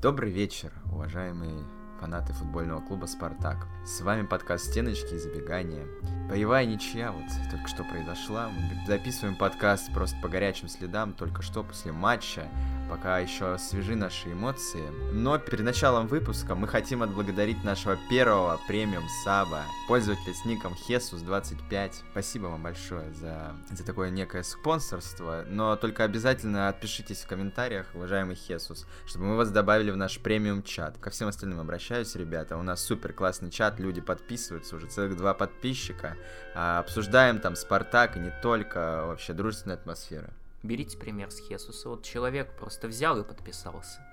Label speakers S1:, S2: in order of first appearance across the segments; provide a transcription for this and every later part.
S1: Добрый вечер, уважаемые фанаты футбольного клуба «Спартак». С вами подкаст «Стеночки и забегания». Боевая ничья вот только что произошла. Мы записываем подкаст просто по горячим следам, только что после матча пока еще свежи наши эмоции. Но перед началом выпуска мы хотим отблагодарить нашего первого премиум саба, пользователя с ником Хесус25. Спасибо вам большое за, за такое некое спонсорство, но только обязательно отпишитесь в комментариях, уважаемый Хесус, чтобы мы вас добавили в наш премиум чат. Ко всем остальным обращаюсь, ребята, у нас супер классный чат, люди подписываются, уже целых два подписчика, а, обсуждаем там Спартак и не только, вообще дружественная атмосфера.
S2: Берите пример с Хесуса. Вот человек просто взял и подписался.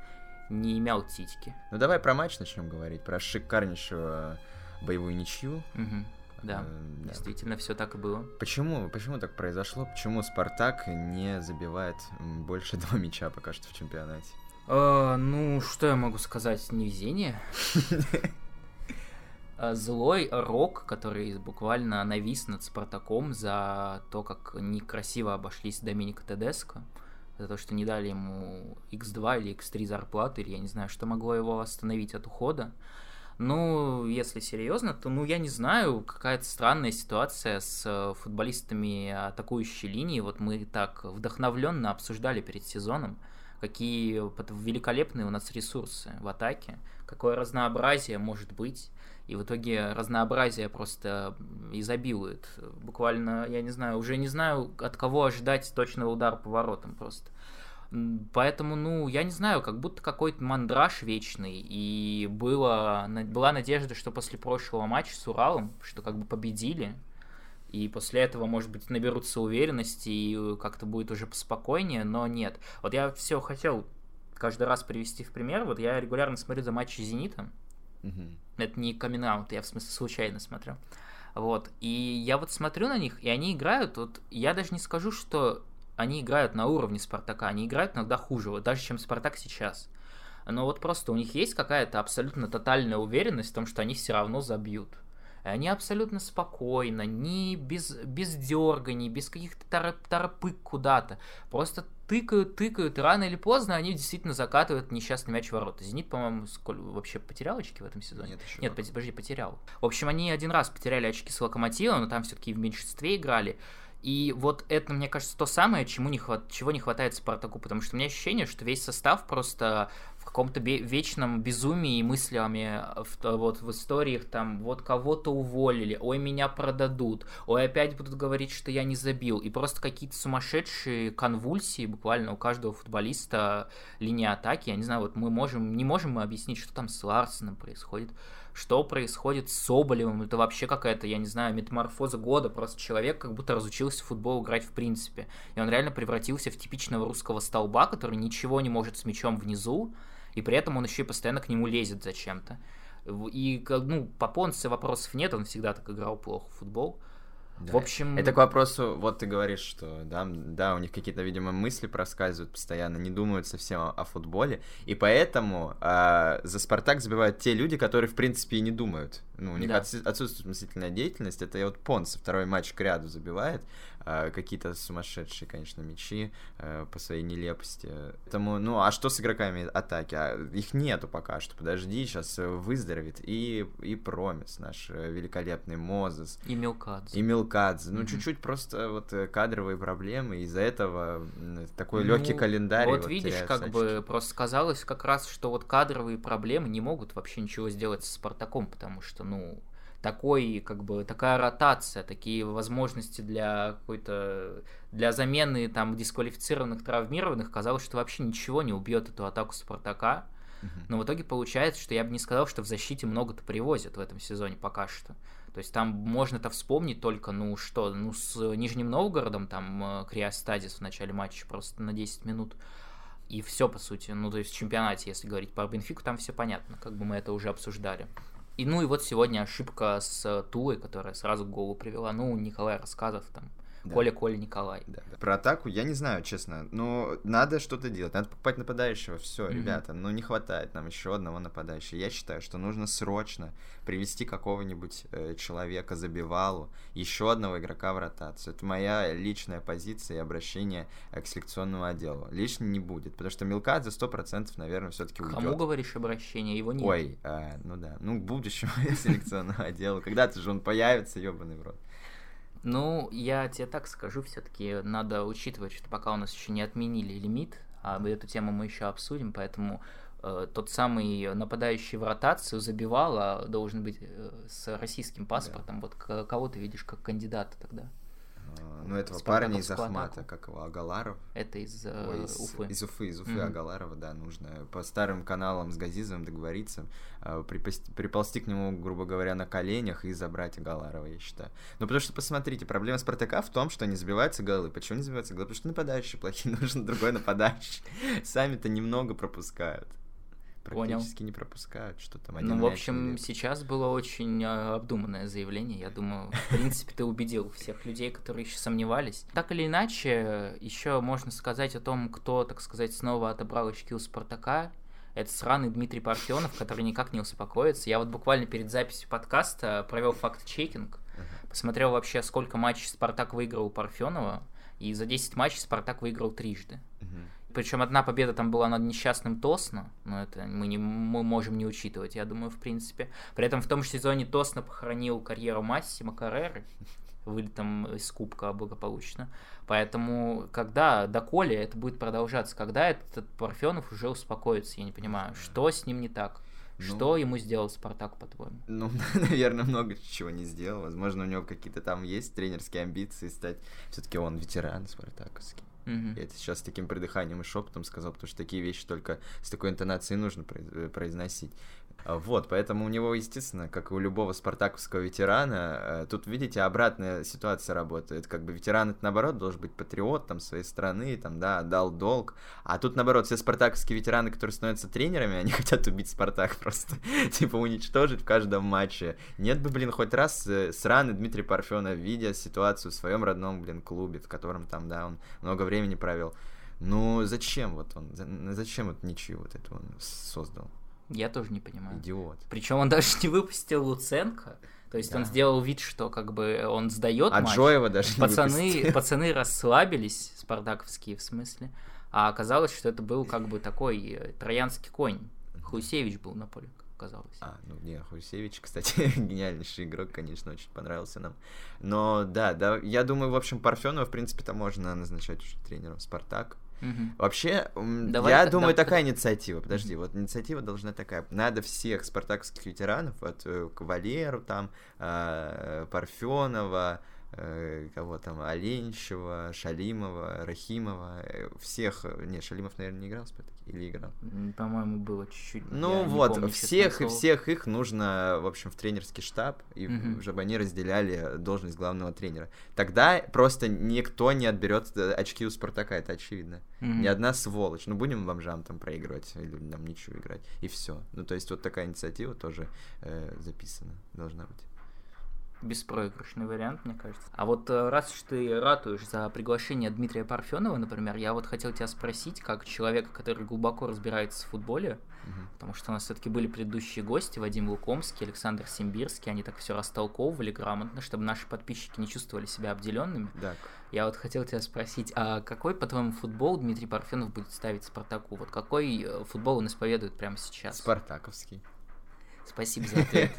S2: Не имел титьки.
S1: Ну давай про матч начнем говорить, про шикарнейшую боевую ничью.
S2: Угу. Да, э, да, действительно, все так и было.
S1: Почему, почему так произошло? Почему Спартак не забивает больше два мяча пока что в чемпионате?
S2: А, ну, что я могу сказать? Невезение. Э, злой Рок, который буквально навис над Спартаком за то, как некрасиво обошлись Доминика Тедеско, за то, что не дали ему X2 или X3 зарплаты, или я не знаю, что могло его остановить от ухода. Ну, если серьезно, то, ну, я не знаю, какая-то странная ситуация с э, футболистами атакующей линии. Вот мы так вдохновленно обсуждали перед сезоном, какие великолепные у нас ресурсы в атаке, какое разнообразие может быть. И в итоге разнообразие просто изобилует. Буквально, я не знаю, уже не знаю, от кого ожидать точного удара по воротам просто. Поэтому, ну, я не знаю, как будто какой-то мандраж вечный. И было, была надежда, что после прошлого матча с Уралом, что как бы победили, и после этого, может быть, наберутся уверенности и как-то будет уже поспокойнее, но нет. Вот я все хотел каждый раз привести в пример. Вот я регулярно смотрю за матчи Зенита. Угу. Это не камин я в смысле случайно смотрю. Вот. И я вот смотрю на них, и они играют, вот я даже не скажу, что они играют на уровне Спартака, они играют иногда хуже, вот даже чем Спартак сейчас. Но вот просто у них есть какая-то абсолютно тотальная уверенность в том, что они все равно забьют. Они абсолютно спокойно, не без, без дерганий, без каких-то тарап, тарапык куда-то. Просто тыкают, тыкают, и рано или поздно они действительно закатывают несчастный мяч в ворота. Зенит, по-моему, сколь... вообще потерял очки в этом сезоне?
S1: Нет, еще
S2: Нет подожди, потерял. В общем, они один раз потеряли очки с Локомотивом, но там все-таки в меньшинстве играли. И вот это, мне кажется, то самое, чему не хват... чего не хватает Спартаку, потому что у меня ощущение, что весь состав просто каком-то вечном безумии и мыслями в, вот в историях там вот кого-то уволили, ой, меня продадут, ой, опять будут говорить, что я не забил, и просто какие-то сумасшедшие конвульсии буквально у каждого футболиста линия атаки, я не знаю, вот мы можем, не можем мы объяснить, что там с Ларсеном происходит, что происходит с Соболевым, это вообще какая-то, я не знаю, метаморфоза года, просто человек как будто разучился в футбол играть в принципе, и он реально превратился в типичного русского столба, который ничего не может с мячом внизу, и при этом он еще и постоянно к нему лезет зачем-то. И, ну, по Понце вопросов нет, он всегда так играл плохо в футбол.
S1: Да. В общем... Это к вопросу, вот ты говоришь, что да, да, у них какие-то, видимо, мысли проскальзывают постоянно, не думают совсем о, о футболе, и поэтому э, за Спартак забивают те люди, которые, в принципе, и не думают. Ну, у них да. отсутствует мыслительная деятельность, это вот Понс второй матч к ряду забивает, какие-то сумасшедшие, конечно, мячи э, по своей нелепости. Поэтому, ну, а что с игроками атаки? А их нету пока что, подожди, сейчас выздоровеет и, и Промис, наш великолепный Мозес.
S2: И Милкадзе.
S1: И Милкадзе. Ну, mm-hmm. чуть-чуть просто вот э, кадровые проблемы, из-за этого такой ну, легкий календарь.
S2: Вот, вот видишь, как очки. бы просто сказалось как раз, что вот кадровые проблемы не могут вообще ничего сделать с Спартаком, потому что, ну, такой, как бы, такая ротация, такие возможности для какой-то, для замены там дисквалифицированных, травмированных, казалось, что вообще ничего не убьет эту атаку Спартака. Но в итоге получается, что я бы не сказал, что в защите много-то привозят в этом сезоне пока что. То есть там можно-то вспомнить только, ну что, ну с Нижним Новгородом, там э, Криостадис в начале матча просто на 10 минут. И все, по сути. Ну, то есть в чемпионате, если говорить про Бенфику, там все понятно, как бы мы это уже обсуждали. И ну и вот сегодня ошибка с Тулой, которая сразу к голову привела. Ну, Николай Рассказов там Да. Коля, Коля, Николай.
S1: Да, да. Про атаку я не знаю, честно, но надо что-то делать, надо покупать нападающего, все, mm-hmm. ребята, ну не хватает нам еще одного нападающего. Я считаю, что нужно срочно привести какого-нибудь э, человека забивалу, еще одного игрока в ротацию. Это моя личная позиция и обращение э, к селекционному отделу. Лишний не будет, потому что Милкадзе 100%, наверное, все-таки уйдет.
S2: Кому говоришь обращение? Его нет.
S1: Ой, э, ну да, ну к будущему селекционного отдела. Когда-то же он появится, ебаный в рот.
S2: Ну, я тебе так скажу, все-таки надо учитывать, что пока у нас еще не отменили лимит, а эту тему мы еще обсудим, поэтому э, тот самый нападающий в ротацию забивал, а должен быть э, с российским паспортом. Да. Вот кого ты видишь как кандидата тогда?
S1: Ну, этого парня из Ахмата, как его, Агаларов.
S2: Это из, э, Ой, из Уфы.
S1: Из Уфы, из Уфы mm-hmm. Агаларова, да, нужно по старым каналам с Газизовым договориться, э, приползти, приползти к нему, грубо говоря, на коленях и забрать Агаларова, я считаю. Ну, потому что, посмотрите, проблема Спартака в том, что не забиваются голы. Почему не забиваются голы? Потому что нападающие плохие, нужен другой нападающий. Сами-то немного пропускают практически Понял. не пропускают, что там
S2: один Ну, в общем, или... сейчас было очень а, обдуманное заявление. Я думаю, в принципе, ты убедил всех людей, которые еще сомневались. Так или иначе, еще можно сказать о том, кто, так сказать, снова отобрал очки у Спартака. Это сраный Дмитрий Парфенов, который никак не успокоится. Я вот буквально перед записью подкаста провел факт-чекинг, посмотрел вообще, сколько матчей Спартак выиграл у Парфенова, и за 10 матчей Спартак выиграл трижды. Причем одна победа там была над несчастным Тосно, но это мы, не, мы можем не учитывать, я думаю, в принципе. При этом в том же сезоне Тосно похоронил карьеру Массима Карреры, вылетом из Кубка благополучно. Поэтому, когда, доколе это будет продолжаться, когда этот Парфенов уже успокоится, я не понимаю, что с ним не так? Ну, что ему сделал Спартак, по-твоему?
S1: Ну, наверное, много чего не сделал. Возможно, у него какие-то там есть тренерские амбиции стать. Все-таки он ветеран спартаковский.
S2: Угу.
S1: Я это сейчас с таким придыханием и шепотом сказал, потому что такие вещи только с такой интонацией нужно э, произносить. А, вот, поэтому у него, естественно, как и у любого спартаковского ветерана, э, тут, видите, обратная ситуация работает. Как бы ветеран, это наоборот, должен быть патриот там своей страны, там, да, дал долг. А тут, наоборот, все спартаковские ветераны, которые становятся тренерами, они хотят убить Спартак просто, типа, уничтожить в каждом матче. Нет бы, блин, хоть раз э, сраный Дмитрий Парфенов, видя ситуацию в своем родном, блин, клубе, в котором там, да, он много времени провел. Ну, зачем вот он, зачем вот ничью вот это он создал?
S2: Я тоже не понимаю.
S1: Идиот.
S2: Причем он даже не выпустил Луценко. То есть да. он сделал вид, что как бы он сдает
S1: а
S2: матч.
S1: Джоева даже
S2: пацаны,
S1: не выпустил.
S2: Пацаны расслабились, спартаковские в смысле. А оказалось, что это был как бы такой э, троянский конь. Хуйсевич был на поле, оказалось.
S1: А, ну не, Хуйсевич, кстати, гениальнейший игрок, конечно, очень понравился нам. Но да, да, я думаю, в общем, Парфенова, в принципе-то можно назначать уже тренером Спартак.
S2: Угу.
S1: Вообще, Давай, я думаю, да, такая да. инициатива. Подожди, вот инициатива должна такая. Надо всех спартаковских ветеранов, от э, Кавалеру, там, э, Парфенова, кого там, Оленищева, Шалимова, Рахимова, э, всех, не, Шалимов, наверное, не играл в Спартаке, или играл?
S2: По-моему, было чуть-чуть.
S1: Ну вот, помню, всех и всех их нужно, в общем, в тренерский штаб, и угу. чтобы они разделяли должность главного тренера. Тогда просто никто не отберет э, очки у Спартака, это очевидно. Угу. Ни одна сволочь. Ну, будем бомжам там проигрывать, или нам ничего играть, и все. Ну, то есть вот такая инициатива тоже э, записана, должна быть
S2: беспроигрышный вариант, мне кажется. А вот э, раз уж ты ратуешь за приглашение Дмитрия Парфенова, например, я вот хотел тебя спросить, как человека, который глубоко разбирается в футболе, угу. потому что у нас все-таки были предыдущие гости, Вадим Лукомский, Александр Симбирский, они так все растолковывали грамотно, чтобы наши подписчики не чувствовали себя обделенными.
S1: Так.
S2: Я вот хотел тебя спросить, а какой, по-твоему, футбол Дмитрий Парфенов будет ставить Спартаку? Вот какой э, футбол он исповедует прямо сейчас?
S1: Спартаковский.
S2: Спасибо за ответ.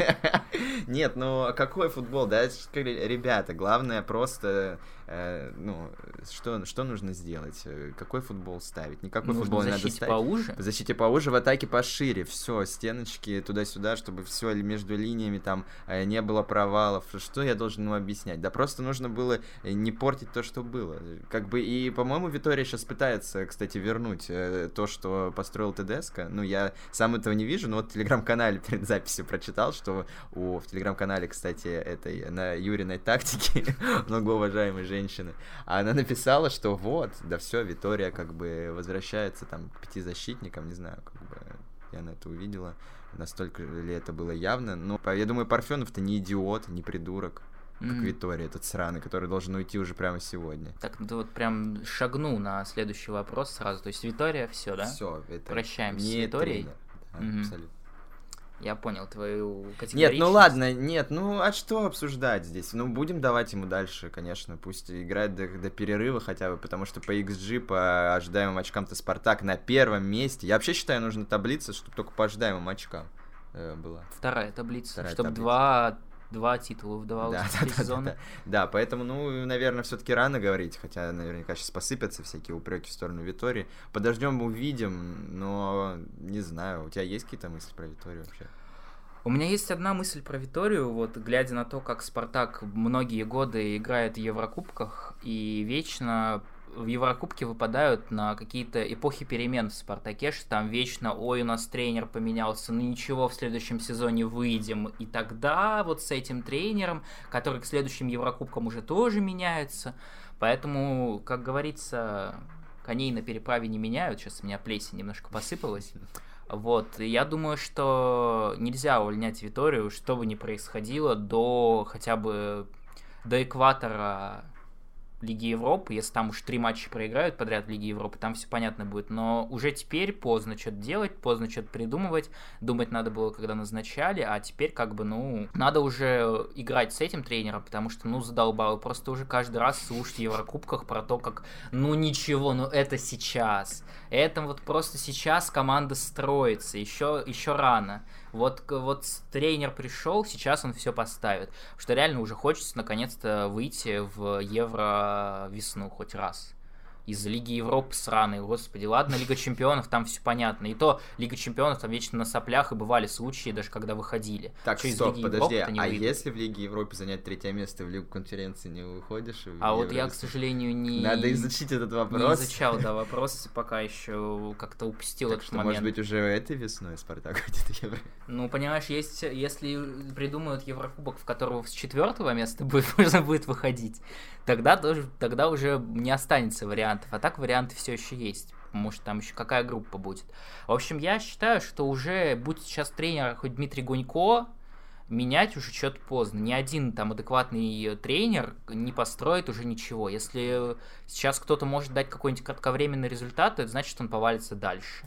S1: Нет, ну какой футбол, да? Ребята, главное просто Э, ну, что, что нужно сделать? Э, какой футбол ставить? Никакой нужно футбол не надо ставить.
S2: поуже?
S1: В защите поуже, в атаке пошире. Все, стеночки туда-сюда, чтобы все между линиями там э, не было провалов. Что я должен ему объяснять? Да просто нужно было не портить то, что было. Как бы и, по-моему, Витория сейчас пытается, кстати, вернуть то, что построил ТДСК. Ну, я сам этого не вижу, но вот в телеграм-канале перед записью прочитал, что у, в телеграм-канале, кстати, этой на Юриной тактике многоуважаемой женщины. А она написала, что вот, да все, Витория как бы возвращается там к пяти защитникам, не знаю, как бы я на это увидела, настолько ли это было явно. Но я думаю, Парфенов-то не идиот, не придурок. как mm. Витория, этот сраный, который должен уйти уже прямо сегодня.
S2: Так, ну ты вот прям шагну на следующий вопрос сразу. То есть Витория, все, да?
S1: Все,
S2: это Прощаемся не с Виторией.
S1: Да, mm-hmm. Абсолютно.
S2: Я понял твою
S1: Нет, ну ладно, нет, ну а что обсуждать здесь? Ну, будем давать ему дальше, конечно, пусть играет до, до перерыва хотя бы, потому что по XG, по ожидаемым очкам-то Спартак на первом месте. Я вообще считаю, нужна таблица, чтобы только по ожидаемым очкам э, была.
S2: Вторая таблица, Вторая чтобы таблица. два два титула выдавалось да,
S1: да, сезона. Да, да, да. да, поэтому, ну, наверное, все-таки рано говорить, хотя наверняка сейчас посыпятся всякие упреки в сторону Витории. Подождем, увидим, но не знаю, у тебя есть какие-то мысли про Виторию вообще?
S2: У меня есть одна мысль про Виторию, вот глядя на то, как Спартак многие годы играет в Еврокубках и вечно в Еврокубке выпадают на какие-то эпохи перемен в Спартаке, что там вечно, ой, у нас тренер поменялся, ну ничего, в следующем сезоне выйдем. И тогда вот с этим тренером, который к следующим Еврокубкам уже тоже меняется. Поэтому, как говорится, коней на переправе не меняют. Сейчас у меня плесень немножко посыпалась. Вот, я думаю, что нельзя увольнять Виторию, что бы ни происходило, до хотя бы до экватора Лиги Европы, если там уж три матча проиграют подряд в Лиге Европы, там все понятно будет. Но уже теперь поздно что-то делать, поздно что-то придумывать. Думать надо было, когда назначали, а теперь как бы, ну, надо уже играть с этим тренером, потому что, ну, задолбало. Просто уже каждый раз слушать в Еврокубках про то, как, ну, ничего, ну, это сейчас. Это вот просто сейчас команда строится, еще, еще рано. Вот, вот тренер пришел, сейчас он все поставит. Что реально уже хочется наконец-то выйти в Евро весну хоть раз из Лиги Европы сраной, господи, ладно, Лига Чемпионов, там все понятно, и то Лига Чемпионов там вечно на соплях, и бывали случаи, даже когда выходили.
S1: Так, Что, стоп, подожди, Европы, а выйдут? если в Лиге Европы занять третье место, в Лигу конференции не выходишь?
S2: А вот я, к сожалению, не...
S1: Надо изучить этот вопрос.
S2: Не изучал, да, вопрос, пока еще как-то упустил так этот что, момент.
S1: может быть, уже этой весной Спартак будет Евро?
S2: Ну, понимаешь, есть, если придумают Еврокубок, в которого с четвертого места будет, можно будет выходить, тогда тоже, тогда уже не останется вариантов. А так варианты все еще есть. Может, там еще какая группа будет. В общем, я считаю, что уже, будь сейчас тренер хоть Дмитрий Гунько, менять уже что-то поздно. Ни один там адекватный тренер не построит уже ничего. Если сейчас кто-то может дать какой-нибудь кратковременный результат, это значит, он повалится дальше.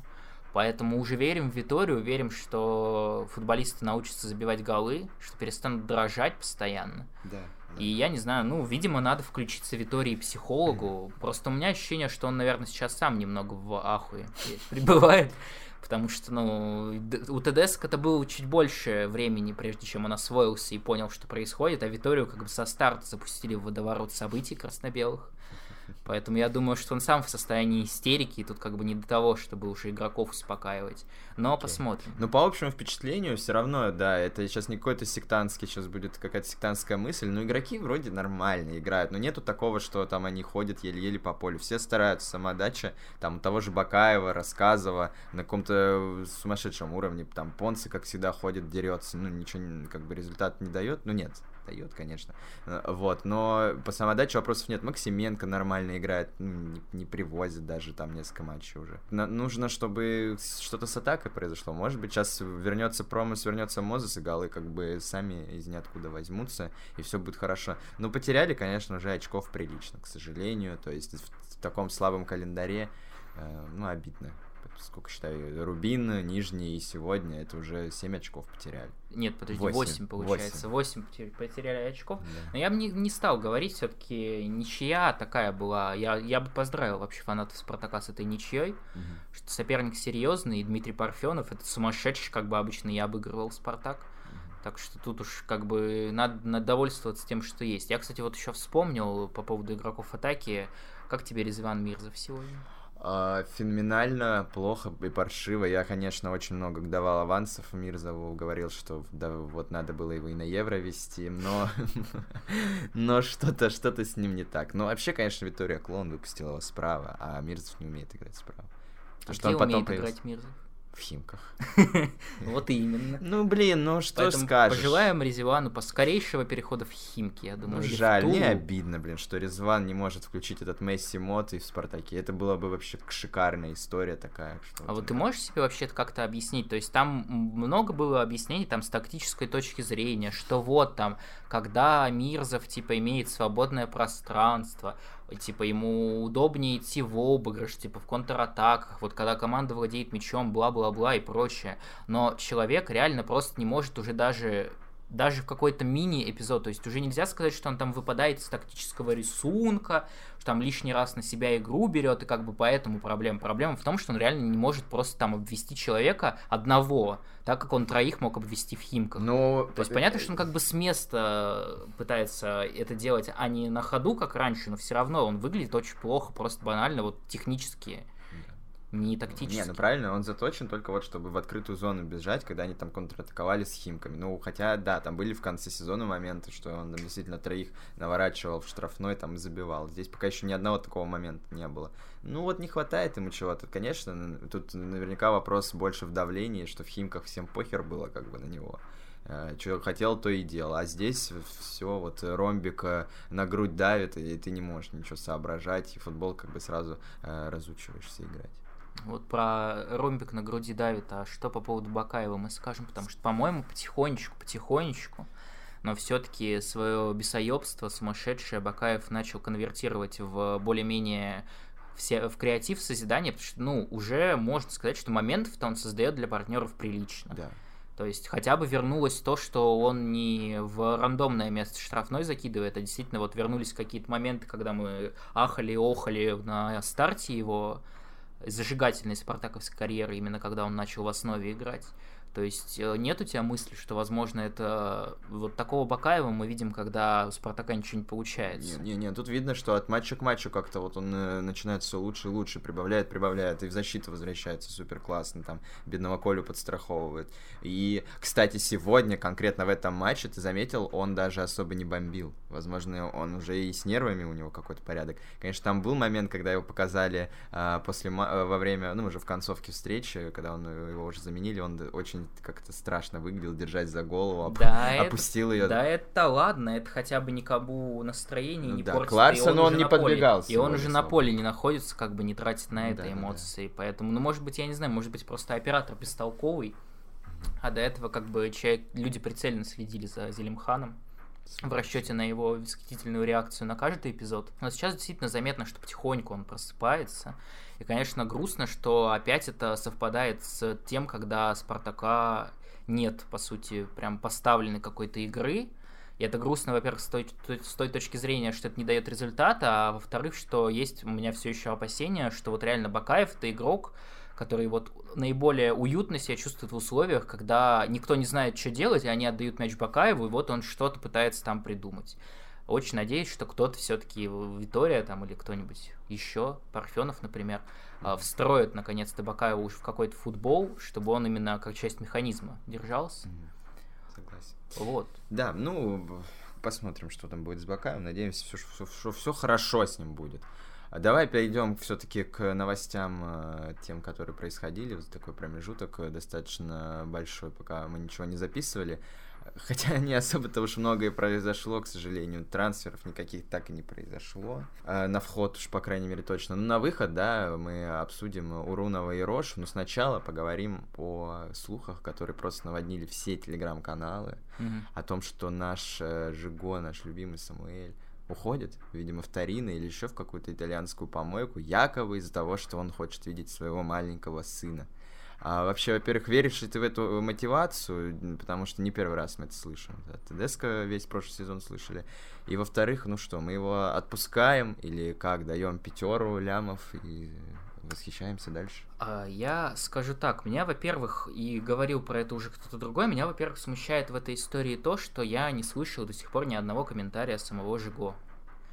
S2: Поэтому уже верим в Виторию, верим, что футболисты научатся забивать голы, что перестанут дрожать постоянно.
S1: Да.
S2: И я не знаю, ну, видимо, надо включиться Витории психологу. Просто у меня ощущение, что он, наверное, сейчас сам немного в ахуе пребывает. Потому что, ну, у ТДС это было чуть больше времени, прежде чем он освоился и понял, что происходит, а Виторию как бы со старта запустили в водоворот событий красно-белых. Поэтому я думаю, что он сам в состоянии истерики, и тут как бы не до того, чтобы уже игроков успокаивать. Но okay. посмотрим.
S1: Ну, по общему впечатлению, все равно, да, это сейчас не какой-то сектантский, сейчас будет какая-то сектантская мысль, но игроки вроде нормально играют, но нету такого, что там они ходят еле-еле по полю. Все стараются, самодача, там, у того же Бакаева, Рассказова, на каком-то сумасшедшем уровне, там, Понцы, как всегда, ходит, дерется, ну, ничего, как бы, результат не дает, ну, нет, дает, конечно. Э, вот, но по самодаче вопросов нет. Максименко нормально играет, ну, не, не привозит даже там несколько матчей уже. На, нужно, чтобы что-то с атакой произошло. Может быть, сейчас вернется Промыс, вернется Мозес, и голы как бы сами из ниоткуда возьмутся, и все будет хорошо. Но потеряли, конечно же, очков прилично, к сожалению. То есть в, в таком слабом календаре, э, ну, обидно сколько считаю, Рубин, Нижний и сегодня, это уже 7 очков потеряли.
S2: Нет, подожди, 8, 8 получается. 8, 8 потеряли очков. Да. Но я бы не, не стал говорить, все-таки ничья такая была. Я, я бы поздравил вообще фанатов Спартака с этой ничьей, угу. что соперник серьезный, и Дмитрий Парфенов, это сумасшедший, как бы обычно я обыгрывал Спартак. Так что тут уж как бы надо, надо довольствоваться тем, что есть. Я, кстати, вот еще вспомнил по поводу игроков атаки. Как тебе Резван Мирзов сегодня?
S1: Uh, феноменально, плохо и паршиво. Я, конечно, очень много давал авансов Мирзову, говорил, что да, вот надо было его и на Евро вести, но, но что-то что-то с ним не так. Ну, вообще, конечно, Виктория Клон выпустила его справа, а Мирзов не умеет играть справа.
S2: А что он потом умеет появился... играть Мирзов?
S1: В Химках.
S2: Вот именно.
S1: Ну, блин, ну что
S2: Поэтому
S1: скажешь?
S2: пожелаем Резивану поскорейшего перехода в Химки, я думаю.
S1: Ну, жаль, мне обидно, блин, что Резван не может включить этот Месси мод и в Спартаке. Это была бы вообще шикарная история такая. Что
S2: А вот ты можешь себе вообще как-то объяснить? То есть там много было объяснений там с тактической точки зрения, что вот там, когда Мирзов типа имеет свободное пространство, типа ему удобнее идти в обыгрыш, типа в контратаках, вот когда команда владеет мячом, бла-бла-бла и прочее. Но человек реально просто не может уже даже даже в какой-то мини-эпизод, то есть уже нельзя сказать, что он там выпадает из тактического рисунка, что там лишний раз на себя игру берет, и как бы поэтому проблема. Проблема в том, что он реально не может просто там обвести человека одного, так как он троих мог обвести в Химках.
S1: Ну,
S2: То есть понятно, что он как бы с места пытается это делать, а не на ходу, как раньше, но все равно он выглядит очень плохо, просто банально, вот технически, не тактически.
S1: Не, ну правильно, он заточен только вот, чтобы в открытую зону бежать, когда они там контратаковали с Химками. Ну, хотя, да, там были в конце сезона моменты, что он там действительно троих наворачивал в штрафной там и забивал. Здесь пока еще ни одного такого момента не было. Ну вот не хватает ему чего-то. Конечно, тут наверняка вопрос больше в давлении, что в Химках всем похер было как бы на него. Что хотел, то и делал. А здесь все, вот ромбик э, на грудь давит, и ты не можешь ничего соображать, и футбол как бы сразу э, разучиваешься играть.
S2: Вот про ромбик на груди давит, а что по поводу Бакаева мы скажем, потому что, по-моему, потихонечку, потихонечку, но все-таки свое бесоебство сумасшедшее Бакаев начал конвертировать в более-менее все, в креатив созидания, потому что, ну, уже можно сказать, что моментов-то он создает для партнеров прилично.
S1: Да.
S2: То есть хотя бы вернулось то, что он не в рандомное место штрафной закидывает, а действительно вот вернулись какие-то моменты, когда мы ахали и охали на старте его зажигательной спартаковской карьеры, именно когда он начал в основе играть. То есть э, нет у тебя мысли, что, возможно, это вот такого Бакаева мы видим, когда у Спартака ничего не получается.
S1: Не, не, не, тут видно, что от матча к матчу как-то вот он э, начинает все лучше и лучше, прибавляет, прибавляет, и в защиту возвращается супер классно, там, бедного Колю подстраховывает. И, кстати, сегодня, конкретно в этом матче, ты заметил, он даже особо не бомбил. Возможно, он уже и с нервами у него какой-то порядок. Конечно, там был момент, когда его показали а, после ма- во время, ну, уже в концовке встречи, когда он э, его уже заменили, он очень как-то страшно выглядел, держать за голову, оп-
S2: Да, это-
S1: опустил ее.
S2: Да, это ладно, это хотя бы никому настроение
S1: Ну
S2: не
S1: да,
S2: портит.
S1: к Ларсену
S2: и
S1: он
S2: уже
S1: не подбегал
S2: И он уже на поле не находится, как бы не тратит на
S1: Ну
S2: это
S1: да, да, да.
S2: эмоции. Поэтому, ну, может быть, я не знаю, может быть, просто оператор бестолковый. А до этого, как бы, человек, люди прицельно следили за Зелимханом в расчете на его восхитительную реакцию на каждый эпизод. Но сейчас действительно заметно, что потихоньку он просыпается. И, конечно, грустно, что опять это совпадает с тем, когда Спартака нет, по сути, прям поставленной какой-то игры. И это грустно, во-первых, с той, с той точки зрения, что это не дает результата, а во-вторых, что есть у меня все еще опасения, что вот реально Бакаев это игрок, который вот наиболее уютно себя чувствует в условиях, когда никто не знает, что делать, и они отдают мяч Бакаеву, и вот он что-то пытается там придумать. Очень надеюсь, что кто-то все-таки, Витория там или кто-нибудь еще, Парфенов, например, а, встроит наконец-то Бакаева уж в какой-то футбол, чтобы он именно как часть механизма держался.
S1: Согласен.
S2: Вот.
S1: Да, ну, посмотрим, что там будет с Бакаем. Надеемся, что все, все хорошо с ним будет. А Давай перейдем все-таки к новостям, э, тем, которые происходили. Вот такой промежуток э, достаточно большой, пока мы ничего не записывали. Хотя не особо-то уж много и произошло, к сожалению. Трансферов никаких так и не произошло. Э, На вход уж, по крайней мере, точно. Ну, на выход, да, мы обсудим Урунова и Рош. Но сначала поговорим о слухах, которые просто наводнили все телеграм-каналы
S2: Мгм.
S1: о том, что наш э, Жиго, наш любимый Самуэль, уходит, видимо, в Торино или еще в какую-то итальянскую помойку, якобы из-за того, что он хочет видеть своего маленького сына. А вообще, во-первых, веришь ли ты в эту мотивацию? Потому что не первый раз мы это слышим. Да, Тедеско весь прошлый сезон слышали. И во-вторых, ну что, мы его отпускаем или как, даем пятеру лямов и восхищаемся дальше?
S2: А, Я скажу так, меня, во-первых, и говорил про это уже кто-то другой, меня, во-первых, смущает в этой истории то, что я не слышал до сих пор ни одного комментария самого Жиго.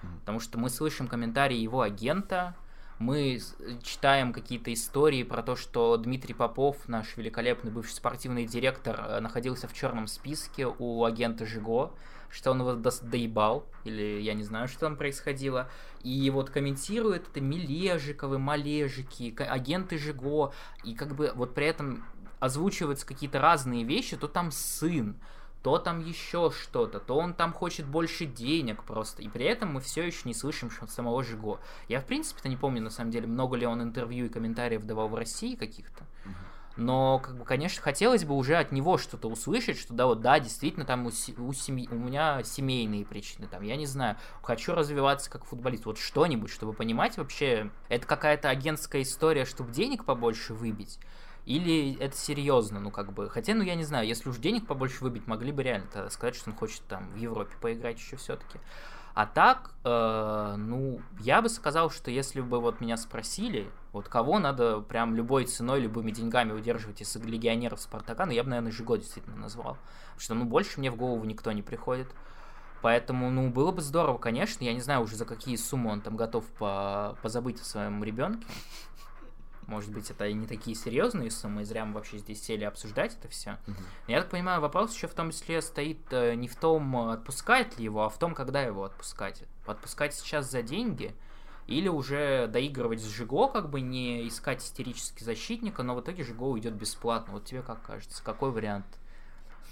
S1: Мгм.
S2: Потому что мы слышим комментарии его агента, мы читаем какие-то истории про то, что Дмитрий Попов, наш великолепный бывший спортивный директор, э, находился в черном списке у агента Жиго, что он его дос- доебал, или я не знаю, что там происходило. И вот комментирует это Мележиковы, Малежики, агенты Жиго, и как бы вот при этом озвучиваются какие-то разные вещи, то там сын, то там еще что-то, то он там хочет больше денег просто. И при этом мы все еще не слышим самого Жиго. Я, в принципе-то, не помню, на самом деле, много ли он интервью и комментариев давал в России каких-то. Но, как бы, конечно, хотелось бы уже от него что-то услышать, что да, вот да, действительно, там у, у, семьи, у меня семейные причины, там, я не знаю, хочу развиваться как футболист, вот что-нибудь, чтобы понимать вообще, это какая-то агентская история, чтобы денег побольше выбить, или это серьезно, ну как бы. Хотя, ну я не знаю, если уж денег побольше выбить, могли бы реально тогда сказать, что он хочет там в Европе поиграть еще все-таки. А так, э, ну, я бы сказал, что если бы вот меня спросили, вот кого надо прям любой ценой, любыми деньгами удерживать из легионеров Спартака, ну, я бы, наверное, Жиго действительно назвал. Потому что, ну, больше мне в голову никто не приходит. Поэтому, ну, было бы здорово, конечно. Я не знаю уже, за какие суммы он там готов по позабыть о своем ребенке. Может быть, это и не такие серьезные суммы, и зря мы вообще здесь сели обсуждать это все. Uh-huh. Я так понимаю, вопрос еще в том числе стоит э, не в том, отпускать ли его, а в том, когда его отпускать. Отпускать сейчас за деньги, или уже доигрывать с Жиго, как бы не искать истерически защитника, но в итоге Жиго уйдет бесплатно. Вот тебе как кажется, какой вариант?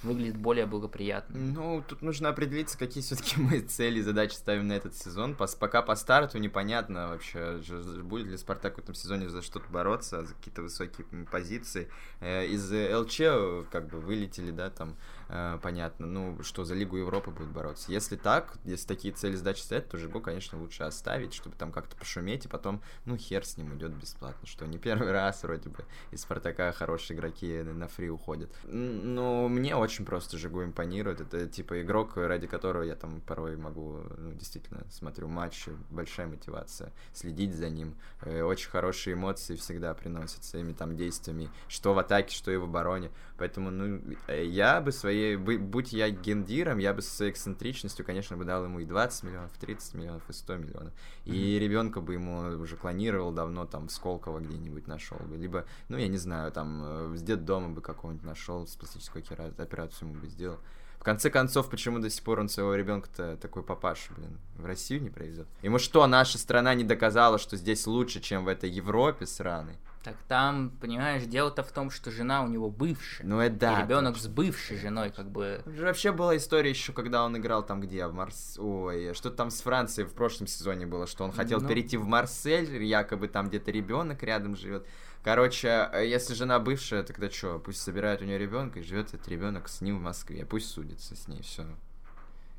S2: Выглядит более благоприятно.
S1: Ну, тут нужно определиться, какие все-таки мы цели и задачи ставим на этот сезон. Пока по старту непонятно вообще, будет ли Спартак в этом сезоне за что-то бороться, за какие-то высокие позиции. Э, из ЛЧ как бы вылетели, да, там э, понятно, ну, что за Лигу Европы будет бороться. Если так, если такие цели задачи стоят, то Жиго, конечно, лучше оставить, чтобы там как-то пошуметь, и потом, ну, хер с ним идет бесплатно, что не первый раз вроде бы из Спартака хорошие игроки на фри уходят. Но мне очень просто Жигу импонирует. Это типа игрок, ради которого я там порой могу, ну, действительно, смотрю матчи, большая мотивация, следить за ним. Э, очень хорошие эмоции всегда приносят своими там действиями, что в атаке, что и в обороне. Поэтому, ну, э, я бы своей, будь я гендиром, я бы со своей эксцентричностью, конечно, бы дал ему и 20 миллионов, и 30 миллионов, и 100 миллионов. И mm-hmm. ребенка бы ему уже клонировал давно, там, в Сколково где-нибудь нашел бы. Либо, ну, я не знаю, там, э, с детдома бы какого-нибудь нашел, с пластической операцию ему бы сделал. В конце концов, почему до сих пор он своего ребенка-то такой папаша, блин, в Россию не привезет? Ему что, наша страна не доказала, что здесь лучше, чем в этой Европе сраной?
S2: Так там, понимаешь, дело-то в том, что жена у него бывшая.
S1: Ну это да.
S2: И ребенок с бывшей женой, как бы.
S1: Вообще была история еще, когда он играл там где, в Марс... Ой, что там с Францией в прошлом сезоне было, что он хотел ну... перейти в Марсель, якобы там где-то ребенок рядом живет. Короче, э, если жена бывшая, тогда что, пусть собирает у нее ребенка и живет этот ребенок с ним в Москве, пусть судится с ней, все.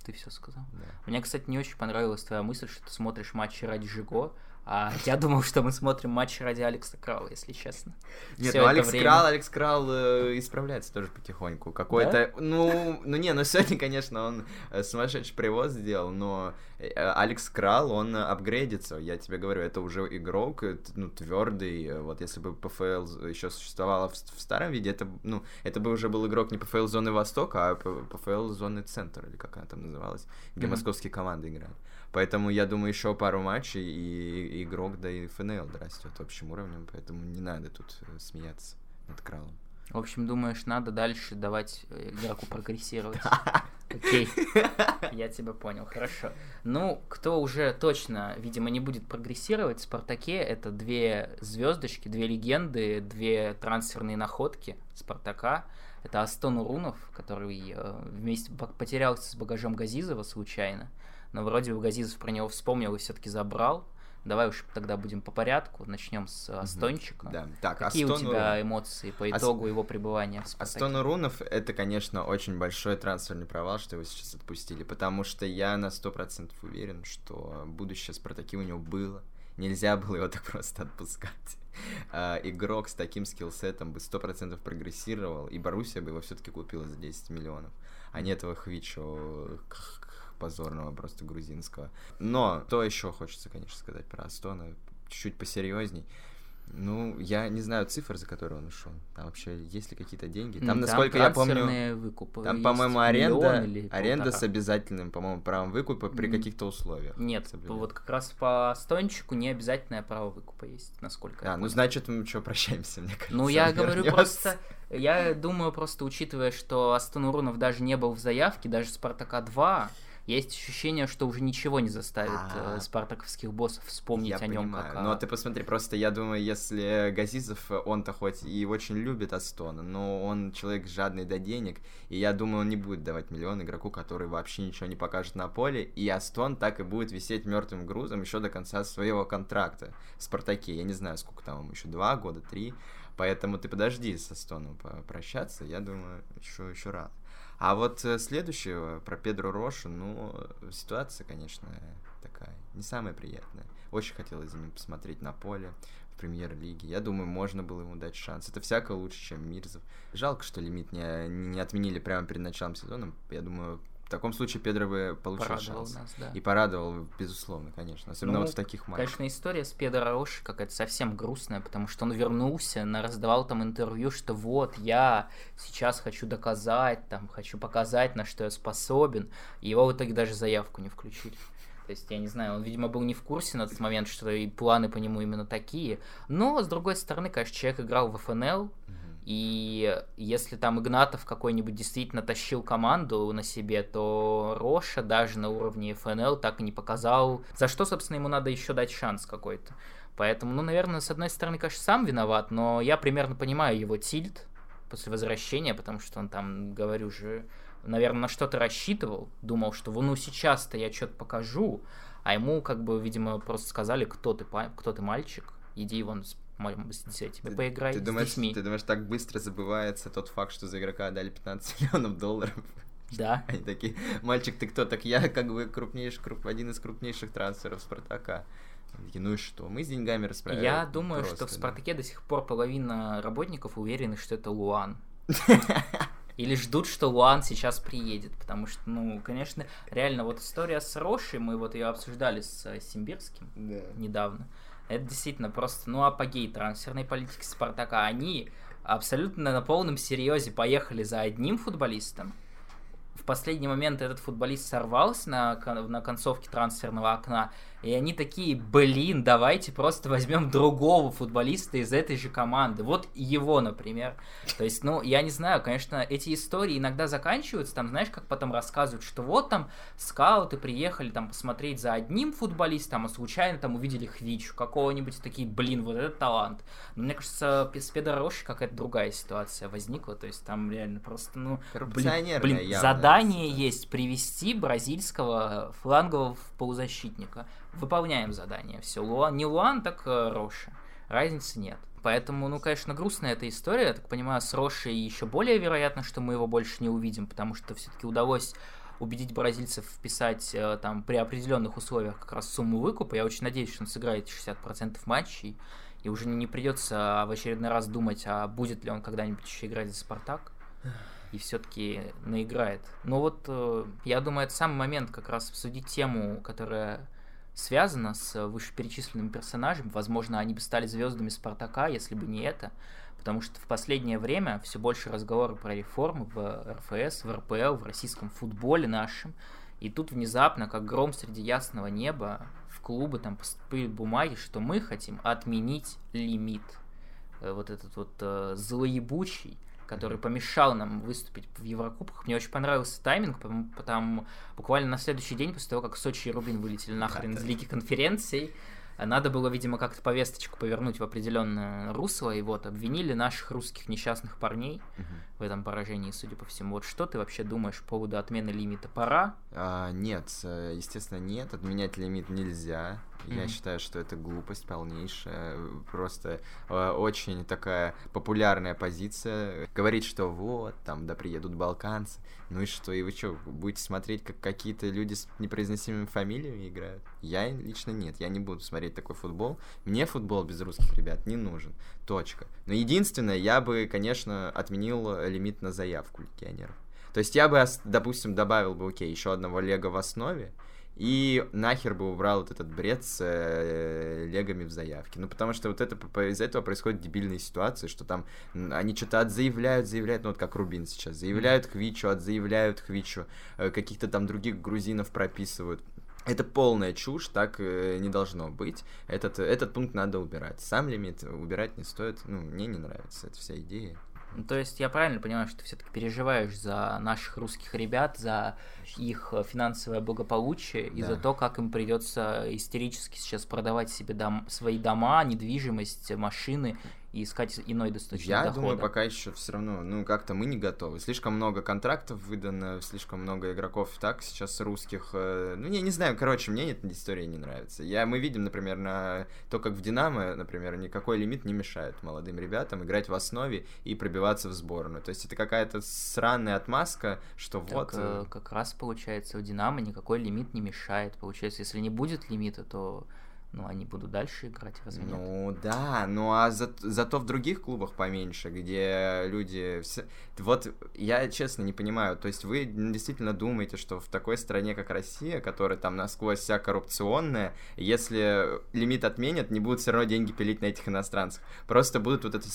S2: Ты все сказал. Да. Мне, кстати, не очень понравилась твоя мысль, что ты смотришь матчи ради Жиго, а я думал, что мы смотрим матч ради Алекса Крала, если честно.
S1: Нет, Всё ну Алекс время... Крал, Алекс Крал э, исправляется тоже потихоньку. Какой-то, да? ну, ну не, ну сегодня, конечно, он э, сумасшедший привоз сделал, но э, Алекс Крал, он апгрейдится, я тебе говорю, это уже игрок, ну, твердый, вот если бы ПФЛ еще существовало в, в старом виде, это, ну, это бы уже был игрок не ПФЛ зоны Востока, а ПФЛ зоны Центр, или как она там называлась, где mm-hmm. московские команды играли. Поэтому я думаю, еще пару матчей, и игрок, да и ФНЛ растет общим уровнем, поэтому не надо тут э, смеяться над Кралом.
S2: В общем, думаешь, надо дальше давать э, игроку прогрессировать? Окей, я тебя понял, хорошо. Ну, кто уже точно, видимо, не будет прогрессировать в Спартаке, это две звездочки, две легенды, две трансферные находки Спартака. Это Астон Урунов, который э, вместе потерялся с багажом Газизова случайно но вроде бы Газизов про него вспомнил и все-таки забрал. Давай уж тогда будем по порядку. Начнем с Астончика.
S1: Да.
S2: Так, Какие Астон... у тебя эмоции по итогу Ас... его пребывания в
S1: Спартаке? Астон Урунов — это, конечно, очень большой трансферный провал, что его сейчас отпустили, потому что я на сто процентов уверен, что будущее Спартаки у него было. Нельзя было его так просто отпускать. Uh, игрок с таким скиллсетом бы сто процентов прогрессировал, и Боруссия бы его все-таки купила за 10 миллионов, а не этого Хвичо позорного просто грузинского. Но то еще хочется, конечно, сказать про Астона, чуть-чуть посерьезней. Ну, я не знаю цифр, за которые он ушел. Там вообще есть ли какие-то деньги? Там, там насколько я помню,
S2: выкупы
S1: там, по-моему, аренда, аренда с обязательным, по-моему, правом выкупа при каких-то условиях.
S2: Нет, вот как раз по стончику не обязательное право выкупа есть, насколько
S1: А, ну значит, мы что, прощаемся, мне кажется.
S2: Ну, я говорю просто, я думаю, просто учитывая, что Астон Урунов даже не был в заявке, даже Спартака 2, есть ощущение, что уже ничего не заставит А-а-а. спартаковских боссов вспомнить я о нем как
S1: Ну, а ты посмотри, просто я думаю, если Газизов, он-то хоть и очень любит Астона, но он человек жадный до денег, и я думаю, он не будет давать миллион игроку, который вообще ничего не покажет на поле, и Астон так и будет висеть мертвым грузом еще до конца своего контракта в Спартаке. Я не знаю, сколько там еще, два года, три. Поэтому ты подожди со Стоном попрощаться, я думаю, еще, еще рано. А вот э, следующего про Педро Рошу, ну, ситуация, конечно, такая, не самая приятная. Очень хотелось за ним посмотреть на поле в премьер-лиге. Я думаю, можно было ему дать шанс. Это всяко лучше, чем Мирзов. Жалко, что лимит не, не отменили прямо перед началом сезона. Я думаю, в таком случае Педро бы получил порадовал шанс. Нас, да. И порадовал, безусловно, конечно. Особенно ну, вот в таких матчах.
S2: Конечно, история с Педро Роши какая-то совсем грустная, потому что он вернулся, на раздавал там интервью, что вот, я сейчас хочу доказать, там, хочу показать, на что я способен. И его в итоге даже заявку не включили. То есть, я не знаю, он, видимо, был не в курсе на тот момент, что и планы по нему именно такие. Но, с другой стороны, конечно, человек играл в ФНЛ, mm-hmm и если там Игнатов какой-нибудь действительно тащил команду на себе, то Роша даже на уровне ФНЛ так и не показал, за что, собственно, ему надо еще дать шанс какой-то. Поэтому, ну, наверное, с одной стороны, конечно, сам виноват, но я примерно понимаю его тильт после возвращения, потому что он там, говорю же, наверное, на что-то рассчитывал, думал, что ну сейчас-то я что-то покажу, а ему, как бы, видимо, просто сказали, кто ты, кто ты мальчик, иди вон с этими,
S1: ты
S2: с
S1: думаешь,
S2: детьми.
S1: Ты думаешь, так быстро забывается тот факт, что за игрока дали 15 миллионов долларов?
S2: Да.
S1: Они такие, мальчик, ты кто? Так я как бы крупнейший, круп, один из крупнейших трансферов Спартака. Такие, ну и что, мы с деньгами расправляем.
S2: Я думаю, просто, что в Спартаке да. до сих пор половина работников уверены, что это Луан. Или ждут, что Луан сейчас приедет, потому что, ну, конечно, реально, вот история с Рошей, мы вот ее обсуждали с э, Симбирским да. недавно. Это действительно просто, ну, апогей трансферной политики Спартака. Они абсолютно на полном серьезе поехали за одним футболистом. В последний момент этот футболист сорвался на, на концовке трансферного окна, и они такие, блин, давайте просто возьмем другого футболиста из этой же команды. Вот его, например. То есть, ну, я не знаю, конечно, эти истории иногда заканчиваются, там, знаешь, как потом рассказывают, что вот там скауты приехали там посмотреть за одним футболистом, а случайно там увидели Хвичу какого-нибудь, такие, блин, вот этот талант. Но мне кажется, с Педороши какая-то другая ситуация возникла, то есть там реально просто, ну, блин, блин задание есть привести бразильского флангового полузащитника выполняем задание. Все, Луан, не Луан, так э, Роши. Разницы нет. Поэтому, ну, конечно, грустная эта история. Я так понимаю, с Рошей еще более вероятно, что мы его больше не увидим, потому что все-таки удалось убедить бразильцев вписать э, там при определенных условиях как раз сумму выкупа. Я очень надеюсь, что он сыграет 60% матчей, и уже не придется в очередной раз думать, а будет ли он когда-нибудь еще играть за Спартак и все-таки наиграет. Но вот э, я думаю, это самый момент как раз обсудить тему, которая связано с вышеперечисленными персонажами. Возможно, они бы стали звездами Спартака, если бы не это. Потому что в последнее время все больше разговоров про реформы в РФС, в РПЛ, в российском футболе нашем. И тут внезапно, как гром среди ясного неба, в клубы там поступили бумаги, что мы хотим отменить лимит. Э, вот этот вот э, злоебучий, который помешал нам выступить в Еврокубках. Мне очень понравился тайминг, потому, буквально на следующий день, после того, как Сочи и Рубин вылетели нахрен из Лиги конференций, надо было, видимо, как-то повесточку повернуть в определенное русло, и вот обвинили наших русских несчастных парней угу. В этом поражении, судя по всему. Вот что ты вообще думаешь по поводу отмены лимита? Пора?
S1: А, нет, э, естественно, нет. Отменять лимит нельзя. Mm-hmm. Я считаю, что это глупость полнейшая. Просто э, очень такая популярная позиция. Говорить, что вот, там, да приедут балканцы. Ну и что, и вы что, будете смотреть, как какие-то люди с непроизносимыми фамилиями играют? Я лично нет, я не буду смотреть такой футбол. Мне футбол без русских ребят не нужен. Точка. Но единственное, я бы, конечно, отменил лимит на заявку легионеров. То есть я бы, допустим, добавил бы, окей, еще одного лего в основе, и нахер бы убрал вот этот бред с э, легами в заявке. Ну, потому что вот это из-за этого происходят дебильные ситуации, что там они что-то отзаявляют, заявляют, ну вот как Рубин сейчас, заявляют Хвичу, отзаявляют Хвичу, э, каких-то там других грузинов прописывают. Это полная чушь, так э, не должно быть. Этот, этот пункт надо убирать. Сам лимит убирать не стоит. Ну, мне не нравится эта вся идея.
S2: Ну, то есть я правильно понимаю, что ты все-таки переживаешь за наших русских ребят, за их финансовое благополучие и
S1: Да.
S2: за то, как им придется истерически сейчас продавать себе дом, свои дома, недвижимость, машины и искать иной источник
S1: Я
S2: дохода.
S1: думаю, пока еще все равно, ну, как-то мы не готовы. Слишком много контрактов выдано, слишком много игроков так сейчас русских. э, Ну, я не знаю, короче, мне эта история не нравится. Я, мы видим, например, на то, как в Динамо, например, никакой лимит не мешает молодым ребятам играть в основе и пробиваться в сборную. То есть это какая-то сраная отмазка, что
S2: Так,
S1: вот...
S2: э,
S1: э,
S2: как раз получается в Динамо никакой лимит не мешает. Получается, если не будет лимита, то ну, они будут дальше играть, разве нет?
S1: Ну да, ну а за- зато в других клубах поменьше, где люди... все- Вот я честно не понимаю, то есть вы действительно думаете, что в такой стране, как Россия, которая там насквозь вся коррупционная, если лимит отменят, не будут все равно деньги пилить на этих иностранцах. Просто будут вот это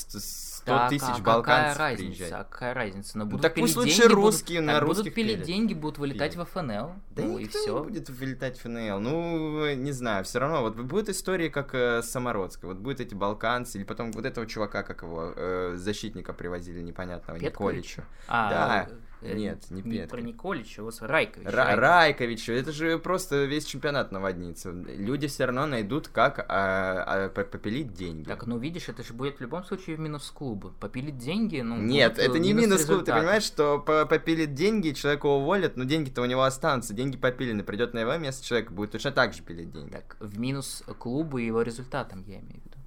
S1: 100
S2: Так,
S1: тысяч
S2: а
S1: балканцев
S2: какая разница?
S1: приезжать.
S2: А какая разница? Но будут
S1: так
S2: пилить
S1: пусть лучше
S2: деньги, будут-
S1: русские на
S2: так
S1: русских
S2: будут пилить
S1: пилят.
S2: деньги, будут вылетать
S1: Пилят.
S2: в ФНЛ.
S1: Да
S2: ну и
S1: никто
S2: все.
S1: не будет вылетать в ФНЛ. Ну, не знаю, все равно. Вот будет история, как э, с Самородской. Вот будут эти балканцы, или потом вот этого чувака, как его, э, защитника привозили непонятного,
S2: Петкович?
S1: Николича.
S2: А,
S1: Да.
S2: Э,
S1: Нет, не
S2: не про Николича, вот Райкович.
S1: Ра-
S2: Райкович.
S1: Райкович, это же просто весь чемпионат наводнится. Люди все равно найдут, как а, а, по- попилить деньги.
S2: Так, ну видишь, это же будет в любом случае в минус клубы. Попилить деньги, ну...
S1: Нет, это
S2: э,
S1: не минус клуб, ты понимаешь, что по- попилит деньги, человека уволят, но деньги-то у него останутся, деньги попилены, придет на его место человек, будет точно так же пилить деньги.
S2: Так, в минус клубу и его результатам, я имею в виду.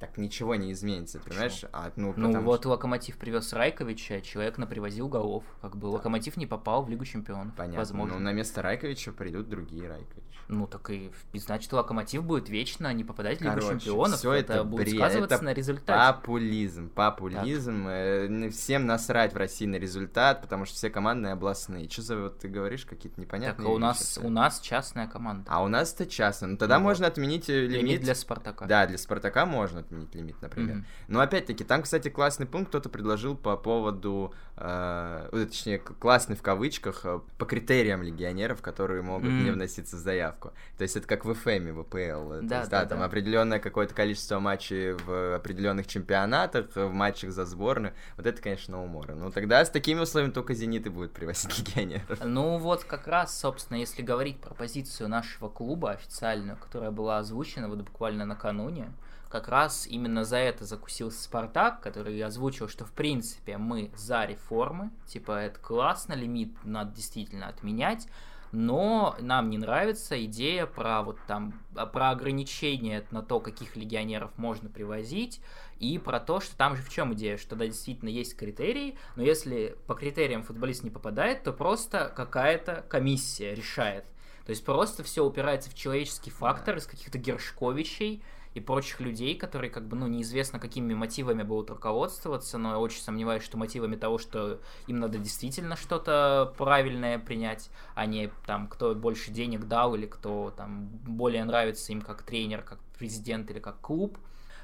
S1: Так ничего не изменится, понимаешь? А, ну,
S2: Ну вот
S1: что-
S2: Локомотив привез Райковича, человек напривозил голов. Как бы Локомотив не попал в Лигу Чемпионов.
S1: Понятно.
S2: Возможно.
S1: Но на место Райковича придут другие Райковичи.
S2: Ну так и значит Локомотив будет вечно не попадать в Лигу
S1: Короче,
S2: Чемпионов.
S1: всё это
S2: будет
S1: бред,
S2: сказываться
S1: это
S2: на результате.
S1: Популизм, популизм. э, н- всем насрать в России на результат, потому что все командные областные. Что за вот ты говоришь какие-то
S2: Так,
S1: непонятные
S2: а у нас
S1: абсолютно.
S2: у нас частная команда.
S1: А у нас это частно. Ну тогда
S2: Ну
S1: можно отменить э,
S2: Лимит
S1: лимит.
S2: для Спартака.
S1: Да, для Спартака можно отменить лимит, например.
S2: Мгм.
S1: Но опять-таки, там, кстати, классный пункт кто-то предложил по поводу, э, точнее, классный в кавычках, э, по критериям легионеров, которые могут не
S2: М.
S1: вноситься в заявку. То есть это как в ФМе, в АПЛ. То
S2: Да,
S1: есть,
S2: да,
S1: там
S2: да.
S1: определенное какое-то количество матчей в определенных чемпионатах, в матчах за сборную. Вот это, конечно, умора. Ну тогда с такими условиями только Зенит и будет привозить легионеров.
S2: Ну вот как раз, собственно, если говорить про позицию нашего клуба официальную, которая была озвучена вот буквально накануне, как раз именно за это закусился Спартак, который озвучил, что в принципе мы за реформы, типа это классно, лимит надо действительно отменять, но нам не нравится идея про вот там про ограничение на то, каких легионеров можно привозить, и про то, что там же в чем идея, что да, действительно есть критерии, но если по критериям футболист не попадает, то просто какая-то комиссия решает. То есть просто все упирается в человеческий фактор из каких-то Гершковичей и прочих людей, которые как бы, ну, неизвестно какими мотивами будут руководствоваться, но я очень сомневаюсь, что мотивами того, что им надо действительно что-то правильное принять, а не там, кто больше денег дал или кто там более нравится им как тренер, как президент или как клуб.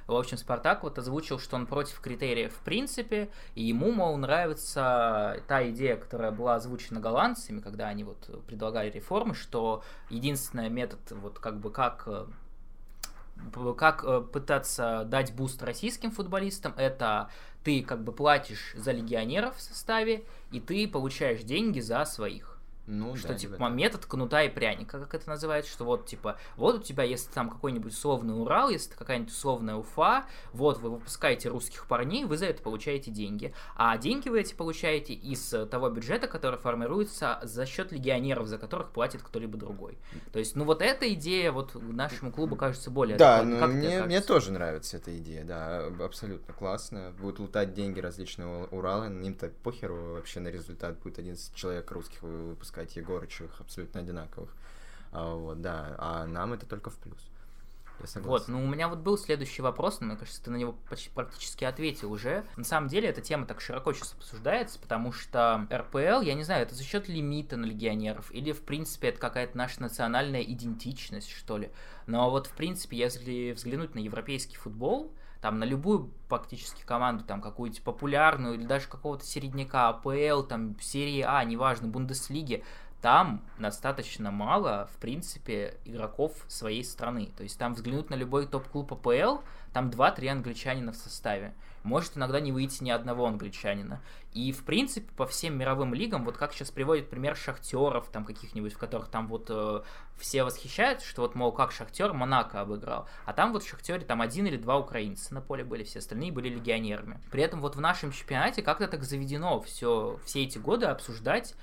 S2: В общем, Спартак вот озвучил, что он против критериев в принципе, и ему, мол, нравится та идея, которая была озвучена голландцами, когда они вот предлагали реформы, что единственный метод, вот как бы как э, как э, пытаться дать буст российским футболистам, это ты как бы платишь за легионеров в составе, и ты получаешь деньги за своих.
S1: Ну,
S2: Что
S1: да,
S2: типа
S1: ребята.
S2: метод кнута и пряника, как это называется, что вот типа, вот у тебя, если там какой-нибудь условный Урал, если какая-нибудь условная Уфа, вот вы выпускаете русских парней, вы за это получаете деньги. А деньги вы эти получаете из того бюджета, который формируется за счет легионеров, за которых платит кто-либо другой. То есть, ну вот эта идея вот нашему клубу кажется более
S1: Да, ну, мне, мне тоже нравится эта идея, да, аб- абсолютно классно. Будут лутать деньги различные Уралы, им-то похеру вообще на результат. Будет 11 человек русских вы- выпускать Егорычевых, абсолютно одинаковых. А, вот, да, а нам это только в плюс. Я
S2: Вот,
S1: согласен.
S2: ну у меня вот был следующий вопрос, но мне кажется, ты на него почти практически ответил уже. На самом деле эта тема так широко сейчас обсуждается, потому что РПЛ, я не знаю, это за счет лимита на легионеров, или в принципе это какая-то наша национальная идентичность, что ли. Но вот в принципе, если взглянуть на европейский футбол, там на любую практически команду, там какую-то популярную или даже какого-то середняка, АПЛ, там серии А, неважно, Бундеслиги, там достаточно мало, в принципе, игроков своей страны. То есть там взглянуть на любой топ-клуб АПЛ, там 2-3 англичанина в составе. Может иногда не выйти ни одного англичанина. И, в принципе, по всем мировым лигам, вот как сейчас приводит пример шахтеров, там каких-нибудь, в которых там вот э, все восхищаются, что вот, мол, как шахтер Монако обыграл. А там вот в шахтере там один или два украинца на поле были, все остальные были легионерами. При этом вот в нашем чемпионате как-то так заведено все, все эти годы обсуждать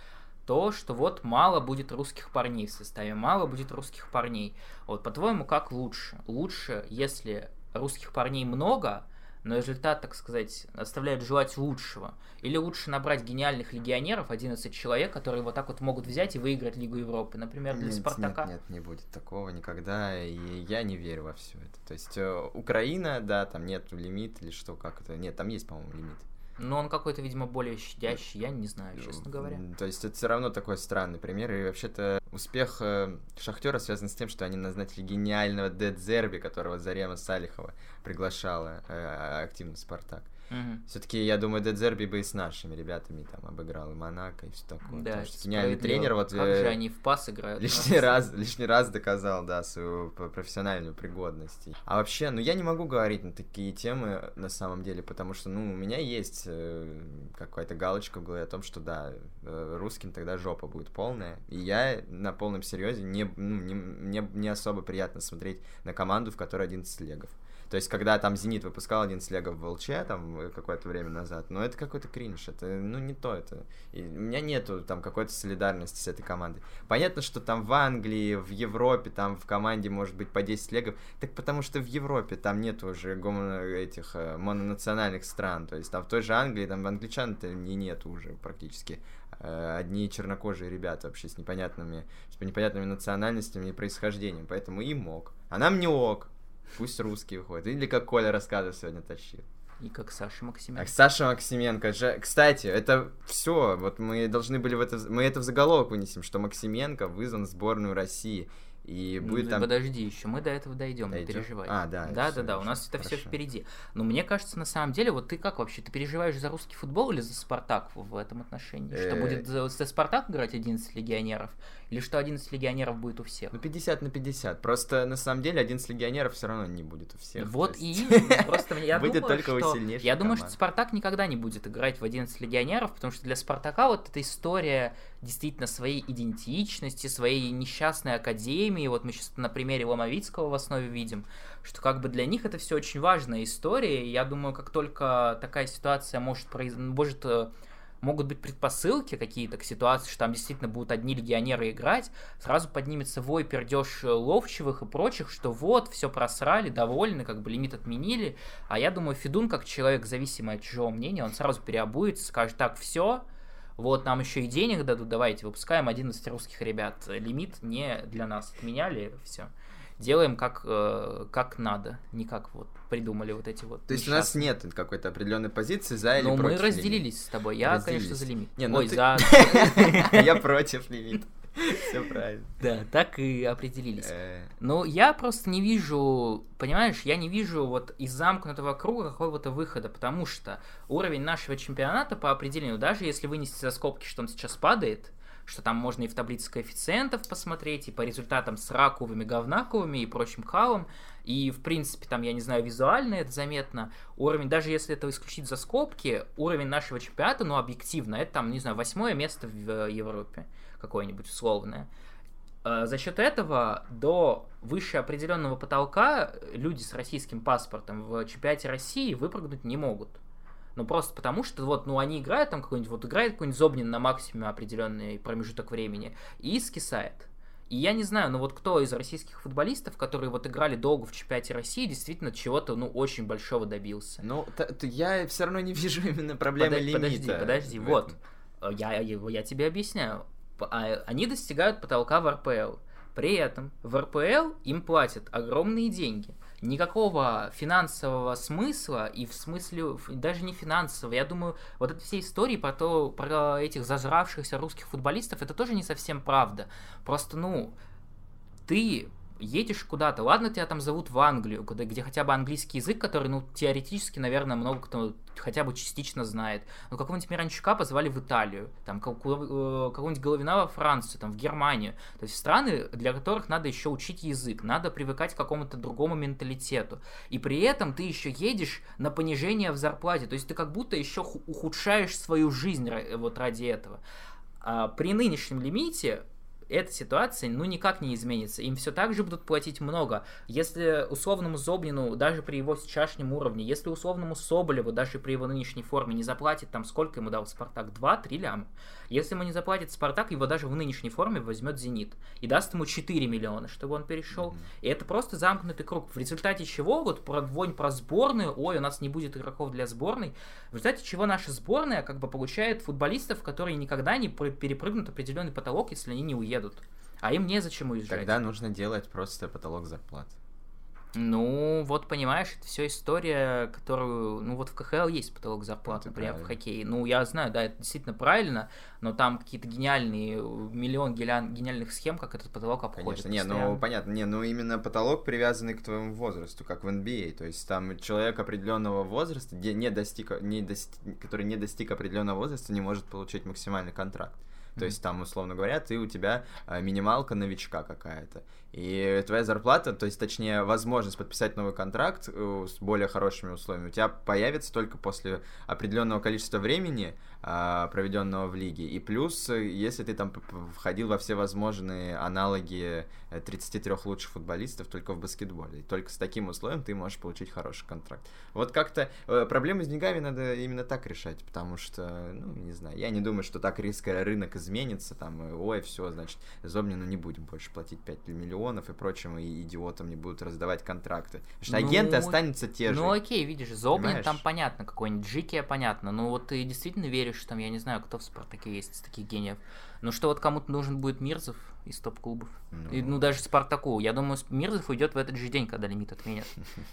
S2: то, что вот мало будет русских парней в составе, мало будет русских парней. Вот, по-твоему, как лучше? Лучше, если русских парней много, но результат, так сказать, оставляет желать лучшего. Или лучше набрать гениальных легионеров, 11 человек, которые вот так вот могут взять и выиграть Лигу Европы, например, для
S1: нет,
S2: Спартака.
S1: Нет, нет, не будет такого никогда, и я не верю во все это. То есть э, Украина, да, там нет лимит или что, как это, нет, там есть, по-моему, лимит.
S2: Но он какой-то, видимо, более щадящий, я не знаю, честно говоря.
S1: То есть это все равно такой странный пример. И вообще-то успех э, Шахтера связан с тем, что они назначили гениального Дед Зерби, которого Зарема Салихова приглашала э, активно Спартак.
S2: Мгм.
S1: Все-таки, я думаю, Дедзерби бы и с нашими ребятами там обыграл и Монако, и все такое.
S2: Да,
S1: Потому что гениальный тренер, вот
S2: Как
S1: э,
S2: же они в пас играют.
S1: лишний раз, лишний раз доказал, да, свою профессиональную пригодность. А вообще, ну я не могу говорить на такие темы на самом деле, потому что, ну, у меня есть э, какая-то галочка в голове о том, что да, э, русским тогда жопа будет полная. И я на полном серьезе не, ну, не, мне не особо приятно смотреть на команду, в которой 11 легов. То есть, когда там Зенит выпускал один слегов в ЛЧ, там, э, какое-то время назад, ну, это какой-то кринж, это, ну, не то это. И у меня нету там какой-то солидарности с этой командой. Понятно, что там в Англии, в Европе, там в команде может быть по 10 легов, так потому что в Европе там нет уже гомо этих э, мононациональных стран, то есть там в той же Англии, там англичан-то не нет уже практически. Э, Одни чернокожие ребята вообще с непонятными, с непонятными национальностями и происхождением, поэтому им ок. А нам не ок. Пусть русские выходят. Или как Коля рассказывал сегодня тащил.
S2: И как Саша Максименко.
S1: Саша Максименко же, кстати, это все, вот мы должны были в это, мы это в заголовок вынесем, что Максименко вызван в сборную России и будет
S2: Ну,
S1: там.
S2: Подожди, еще мы до этого дойдем, не
S1: Дойдем?
S2: переживай.
S1: А, да,
S2: Да, да, да, у нас это все впереди. Но мне кажется, на самом деле, вот ты как вообще, ты переживаешь за русский футбол или за Спартак в этом отношении? Что
S1: Э.
S2: будет за, за Спартак играть 11 легионеров? Или что 11 легионеров будет у всех?
S1: Ну, 50 на 50. Просто на самом деле 11 легионеров все равно не будет у всех.
S2: Вот и просто я
S1: Будет только у сильнейших
S2: я думаю, что Спартак никогда не будет играть в 11 легионеров, потому что для Спартака вот эта история действительно своей идентичности, своей несчастной академии, вот мы сейчас на примере Ломовицкого в основе видим, что как бы для них это все очень важная история, и я думаю, как только такая ситуация может, произ... может э, могут быть предпосылки какие-то к ситуации, что там действительно будут одни легионеры играть, сразу поднимется вой, пердеж э, ловчевых и прочих, что вот, все просрали, довольны, как бы лимит отменили. А я думаю, Федун, как человек, зависимый от чужого мнения, он сразу переобуется, скажет, так, все, вот нам еще и денег дадут, давайте выпускаем 11 русских ребят. Лимит не для нас отменяли, все. Делаем как, э, как надо, не как вот придумали вот эти вот.
S1: То есть у нас нет какой-то определенной позиции за или
S2: Ну, мы
S1: против
S2: разделились с тобой. Я, конечно, за лимит.
S1: Не, ну
S2: Ой,
S1: ты-
S2: за...
S1: Я против лимита. Все правильно.
S2: Да, так и определились. Ну, я просто не вижу, понимаешь, я не вижу вот из замкнутого круга какого-то выхода, потому что уровень нашего чемпионата по определению, даже если вынести за скобки, что он сейчас падает, что там можно и в таблице коэффициентов посмотреть, и по результатам с раковыми, говнаковыми и прочим халом, и, в принципе, там, я не знаю, визуально это заметно, уровень, даже если это исключить за скобки, уровень нашего чемпионата, ну, объективно, это там, не знаю, восьмое место в э, Европе какое-нибудь условное. Э, За счет этого до выше определенного потолка люди с российским паспортом в чемпионате России выпрыгнуть не могут. Ну, просто потому что, вот, ну, они играют там какой-нибудь, вот играет какой-нибудь Зобнин на максимуме определенный промежуток времени и скисает. И я не знаю, ну вот кто из российских футболистов, которые вот играли долго в чемпионате России, действительно чего-то, ну, очень большого добился.
S1: Ну, я все равно не вижу именно проблемы
S2: Подо-
S1: лимита.
S2: Подожди, подожди, вот. Я, я, я тебе объясняю. А, Они достигают потолка в РПЛ. При этом в РПЛ им платят огромные деньги. Никакого финансового смысла, и в смысле даже не финансового. Я думаю, вот эти все истории про, то, про этих зажравшихся русских футболистов, это тоже не совсем правда. Просто, ну, ты едешь куда-то, ладно, тебя там зовут в Англию, куда, где хотя бы английский язык, который, ну, теоретически, наверное, много кто хотя бы частично знает. Но какого-нибудь Миранчука позвали в Италию, там, э, какого-нибудь Головина во Францию, там, в Германию. То есть страны, для которых надо еще учить язык, надо привыкать к какому-то другому менталитету. И при этом ты еще едешь на понижение в зарплате. То есть ты как будто еще ухудшаешь свою жизнь вот ради этого. А при нынешнем лимите эта ситуация, ну, никак не изменится. Им все так же будут платить много. Если условному Зобнину, даже при его сейчасшнем уровне, если условному Соболеву, даже при его нынешней форме, не заплатит там, сколько ему дал Спартак, 2-3 ляма, если ему не заплатит Спартак, его даже в нынешней форме возьмет Зенит и даст ему 4 миллиона, чтобы он перешел. Mm-hmm. И это просто замкнутый круг. В результате чего, вот про вонь про сборную, ой, у нас не будет игроков для сборной, в результате чего наша сборная как бы получает футболистов, которые никогда не перепрыгнут определенный потолок, если они не уедут. А им незачем уезжать.
S1: Тогда нужно делать просто потолок зарплат.
S2: Ну, вот понимаешь, это все история, которую, ну вот в КХЛ есть потолок зарплат, это например, правильно. в хоккее. Ну, я знаю, да, это действительно правильно, но там какие-то гениальные, миллион гениальных схем, как этот потолок обходит.
S1: Конечно, не, ну понятно, не, ну именно потолок привязанный к твоему возрасту, как в NBA, а. то есть там человек определенного возраста, не достиг, не достиг, который не достиг определенного возраста, не может получить максимальный контракт. То есть там, условно говоря, ты у тебя а, минималка новичка какая-то. И твоя зарплата, то есть, точнее, возможность подписать новый контракт э, с более хорошими условиями, у тебя появится только после определенного количества времени, а, проведенного в лиге. И плюс, если ты там входил во все возможные аналоги 33 э, лучших футболистов только в баскетболе. И только с таким условием ты можешь получить хороший контракт. Вот как-то э, проблемы с деньгами надо именно так решать, потому что, ну, не знаю, я не думаю, что так резко рынок изменится, там, ой, все, значит, Зобнину не будем больше платить 5 миллионов и прочим, и идиотам не будут раздавать контракты. Потому что ну, агенты останутся те же.
S2: Ну, окей, видишь, Зобнин там понятно, какой-нибудь Джики понятно, но вот ты действительно веришь, что там, я не знаю, кто в Спартаке есть из таких гениев, но что вот кому-то нужен будет Мирзов из топ-клубов. Ну... И, ну, даже Спартаку. Я думаю, Мирзов уйдет в этот же день, когда лимит отменят.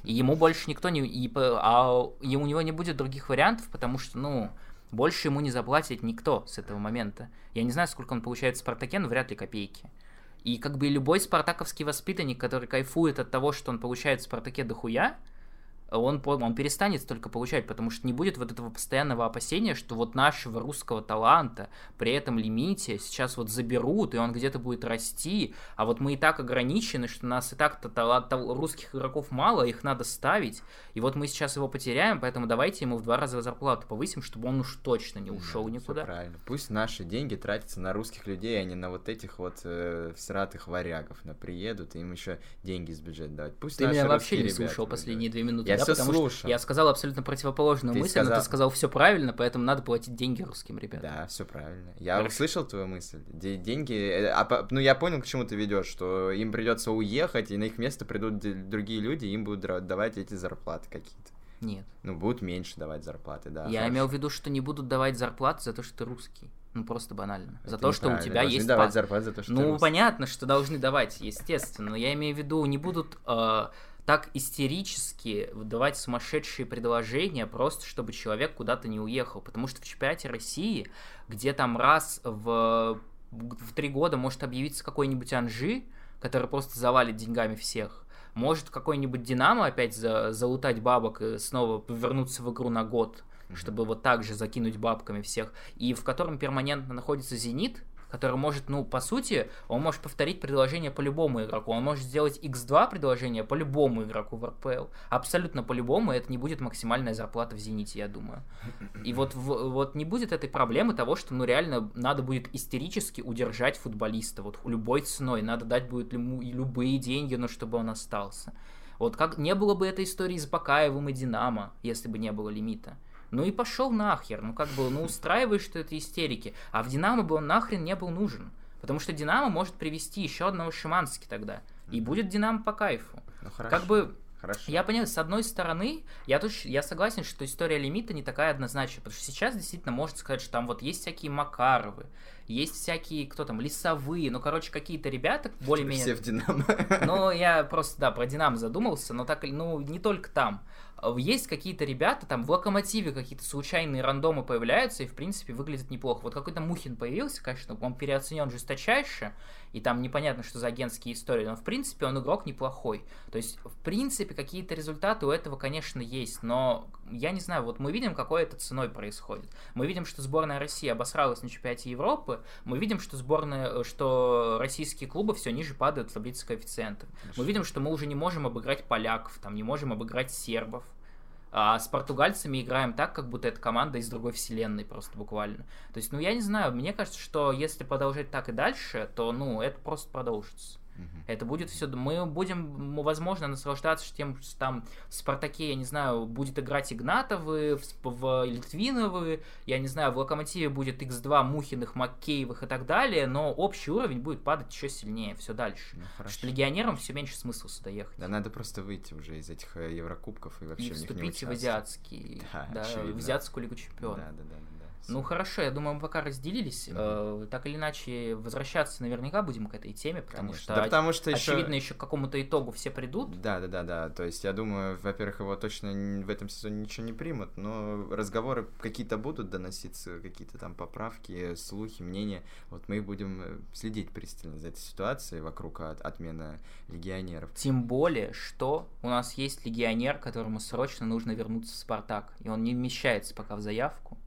S2: И ему больше никто не... И, а и у него не будет других вариантов, потому что, ну, больше ему не заплатит никто с этого момента. Я не знаю, сколько он получает в Спартаке, но вряд ли копейки. И как бы любой спартаковский воспитанник, который кайфует от того, что он получает в Спартаке дохуя, он, он перестанет только получать, потому что не будет вот этого постоянного опасения, что вот нашего русского таланта при этом лимите сейчас вот заберут, и он где-то будет расти, а вот мы и так ограничены, что нас и так-то талант, русских игроков мало, их надо ставить, и вот мы сейчас его потеряем, поэтому давайте ему в два раза зарплату повысим, чтобы он уж точно не ушел да, никуда.
S1: правильно. Пусть наши деньги тратятся на русских людей, а не на вот этих вот э, всратых варягов, на приедут, и им еще деньги из бюджета давать. Пусть
S2: Ты меня вообще не слушал последние две минуты. Я
S1: все
S2: потому
S1: слушал.
S2: что я сказал абсолютно противоположную ты мысль, сказал... но ты сказал все правильно, поэтому надо платить деньги русским ребятам.
S1: Да, все правильно. Я Хорошо. услышал твою мысль. Деньги, э, а, ну я понял, к чему ты ведешь, что им придется уехать, и на их место придут другие люди, и им будут давать эти зарплаты какие-то.
S2: Нет.
S1: Ну, будут меньше давать зарплаты, да.
S2: Я хорошо. имел в виду, что не будут давать зарплаты за то, что ты русский. Ну, просто банально. Это за то, что у тебя должны есть...
S1: давать зарплату за то, что
S2: Ну, понятно, что должны давать, естественно. Но я имею в виду, не будут... Э, так истерически выдавать сумасшедшие предложения, просто чтобы человек куда-то не уехал. Потому что в чемпионате России, где там раз в, в три года может объявиться какой-нибудь Анжи, который просто завалит деньгами всех, может какой-нибудь Динамо опять за, залутать бабок и снова вернуться в игру на год, чтобы вот так же закинуть бабками всех, и в котором перманентно находится Зенит, который может, ну, по сути, он может повторить предложение по любому игроку. Он может сделать x2 предложение по любому игроку в РПЛ. Абсолютно по любому, это не будет максимальная зарплата в Зените, я думаю. И вот, в, вот не будет этой проблемы того, что, ну, реально надо будет истерически удержать футболиста. Вот любой ценой. Надо дать будет ему любые деньги, но чтобы он остался. Вот как не было бы этой истории с Бакаевым и Динамо, если бы не было лимита. Ну и пошел нахер. Ну как бы, ну устраиваешь, что это истерики. А в Динамо бы он нахрен не был нужен. Потому что Динамо может привести еще одного Шимански тогда. И будет Динамо по кайфу. Ну, хорошо. Как бы Хорошо. Я понял, с одной стороны, я, тут, я согласен, что история лимита не такая однозначная, потому что сейчас действительно можно сказать, что там вот есть всякие Макаровы, есть всякие, кто там, лесовые, ну, короче, какие-то ребята более-менее...
S1: Все в Динамо.
S2: Ну, я просто, да, про Динамо задумался, но так, ну, не только там. Есть какие-то ребята, там в Локомотиве какие-то случайные рандомы появляются и, в принципе, выглядят неплохо. Вот какой-то Мухин появился, конечно, он переоценен жесточайше, и там непонятно, что за агентские истории, но, в принципе, он игрок неплохой. То есть, в принципе, какие-то результаты у этого, конечно, есть, но я не знаю, вот мы видим, какой это ценой происходит. Мы видим, что сборная России обосралась на чемпионате Европы, мы видим, что сборная, что российские клубы все ниже падают в таблице коэффициентов. Мы видим, что мы уже не можем обыграть поляков, там не можем обыграть сербов. А с португальцами играем так, как будто это команда из другой вселенной, просто буквально. То есть, ну, я не знаю, мне кажется, что если продолжать так и дальше, то, ну, это просто продолжится. Угу. Это будет все. Мы будем, возможно, наслаждаться тем, что там в Спартаке, я не знаю, будет играть Игнатовы, в, в Литвиновы, я не знаю, в Локомотиве будет X2 Мухиных, Маккеевых и так далее, но общий уровень будет падать еще сильнее, все дальше. Ну, хорошо. что легионерам все меньше смысла сюда ехать.
S1: Да, надо просто выйти уже из этих э, Еврокубков и вообще и
S2: вступить
S1: в них не
S2: в азиатский, да, да, в азиатскую лигу чемпионов.
S1: Да, да, да.
S2: Ну хорошо, я думаю, мы пока разделились. Mm-hmm. Э, так или иначе, возвращаться наверняка будем к этой теме, потому Конечно. что,
S1: да, потому что
S2: очевидно, еще... еще к какому-то итогу все придут.
S1: Да, да, да, да. То есть я думаю, во-первых, его точно в этом сезоне ничего не примут, но разговоры какие-то будут доноситься, какие-то там поправки, слухи, мнения. Вот мы будем э, следить пристально за этой ситуацией вокруг от, отмены легионеров.
S2: Тем более, что у нас есть легионер, которому срочно нужно вернуться в Спартак, и он не вмещается пока в заявку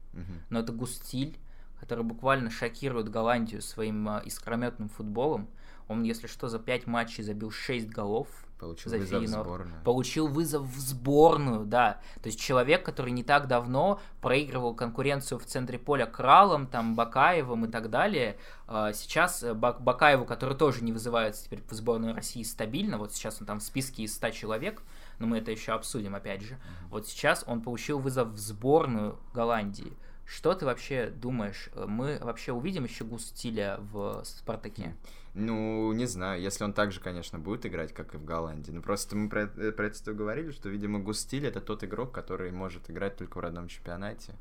S2: но это Густиль, который буквально шокирует Голландию своим э, искрометным футболом. Он, если что, за 5 матчей забил 6 голов.
S1: Получил
S2: за
S1: вызов Фейнор. в сборную.
S2: Получил вызов в сборную, да. То есть человек, который не так давно проигрывал конкуренцию в центре поля Кралом, там, Бакаевым и так далее. А, сейчас э, Бакаеву, который тоже не вызывается теперь в сборную России стабильно, вот сейчас он там в списке из 100 человек, но мы это еще обсудим опять же. Вот сейчас он получил вызов в сборную Голландии. Что ты вообще думаешь? Мы вообще увидим еще Густиля в Спартаке?
S1: Ну, не знаю, если он также, конечно, будет играть, как и в Голландии. Ну, просто мы про, э, про это говорили, что, видимо, Густиль это тот игрок, который может играть только в родном чемпионате.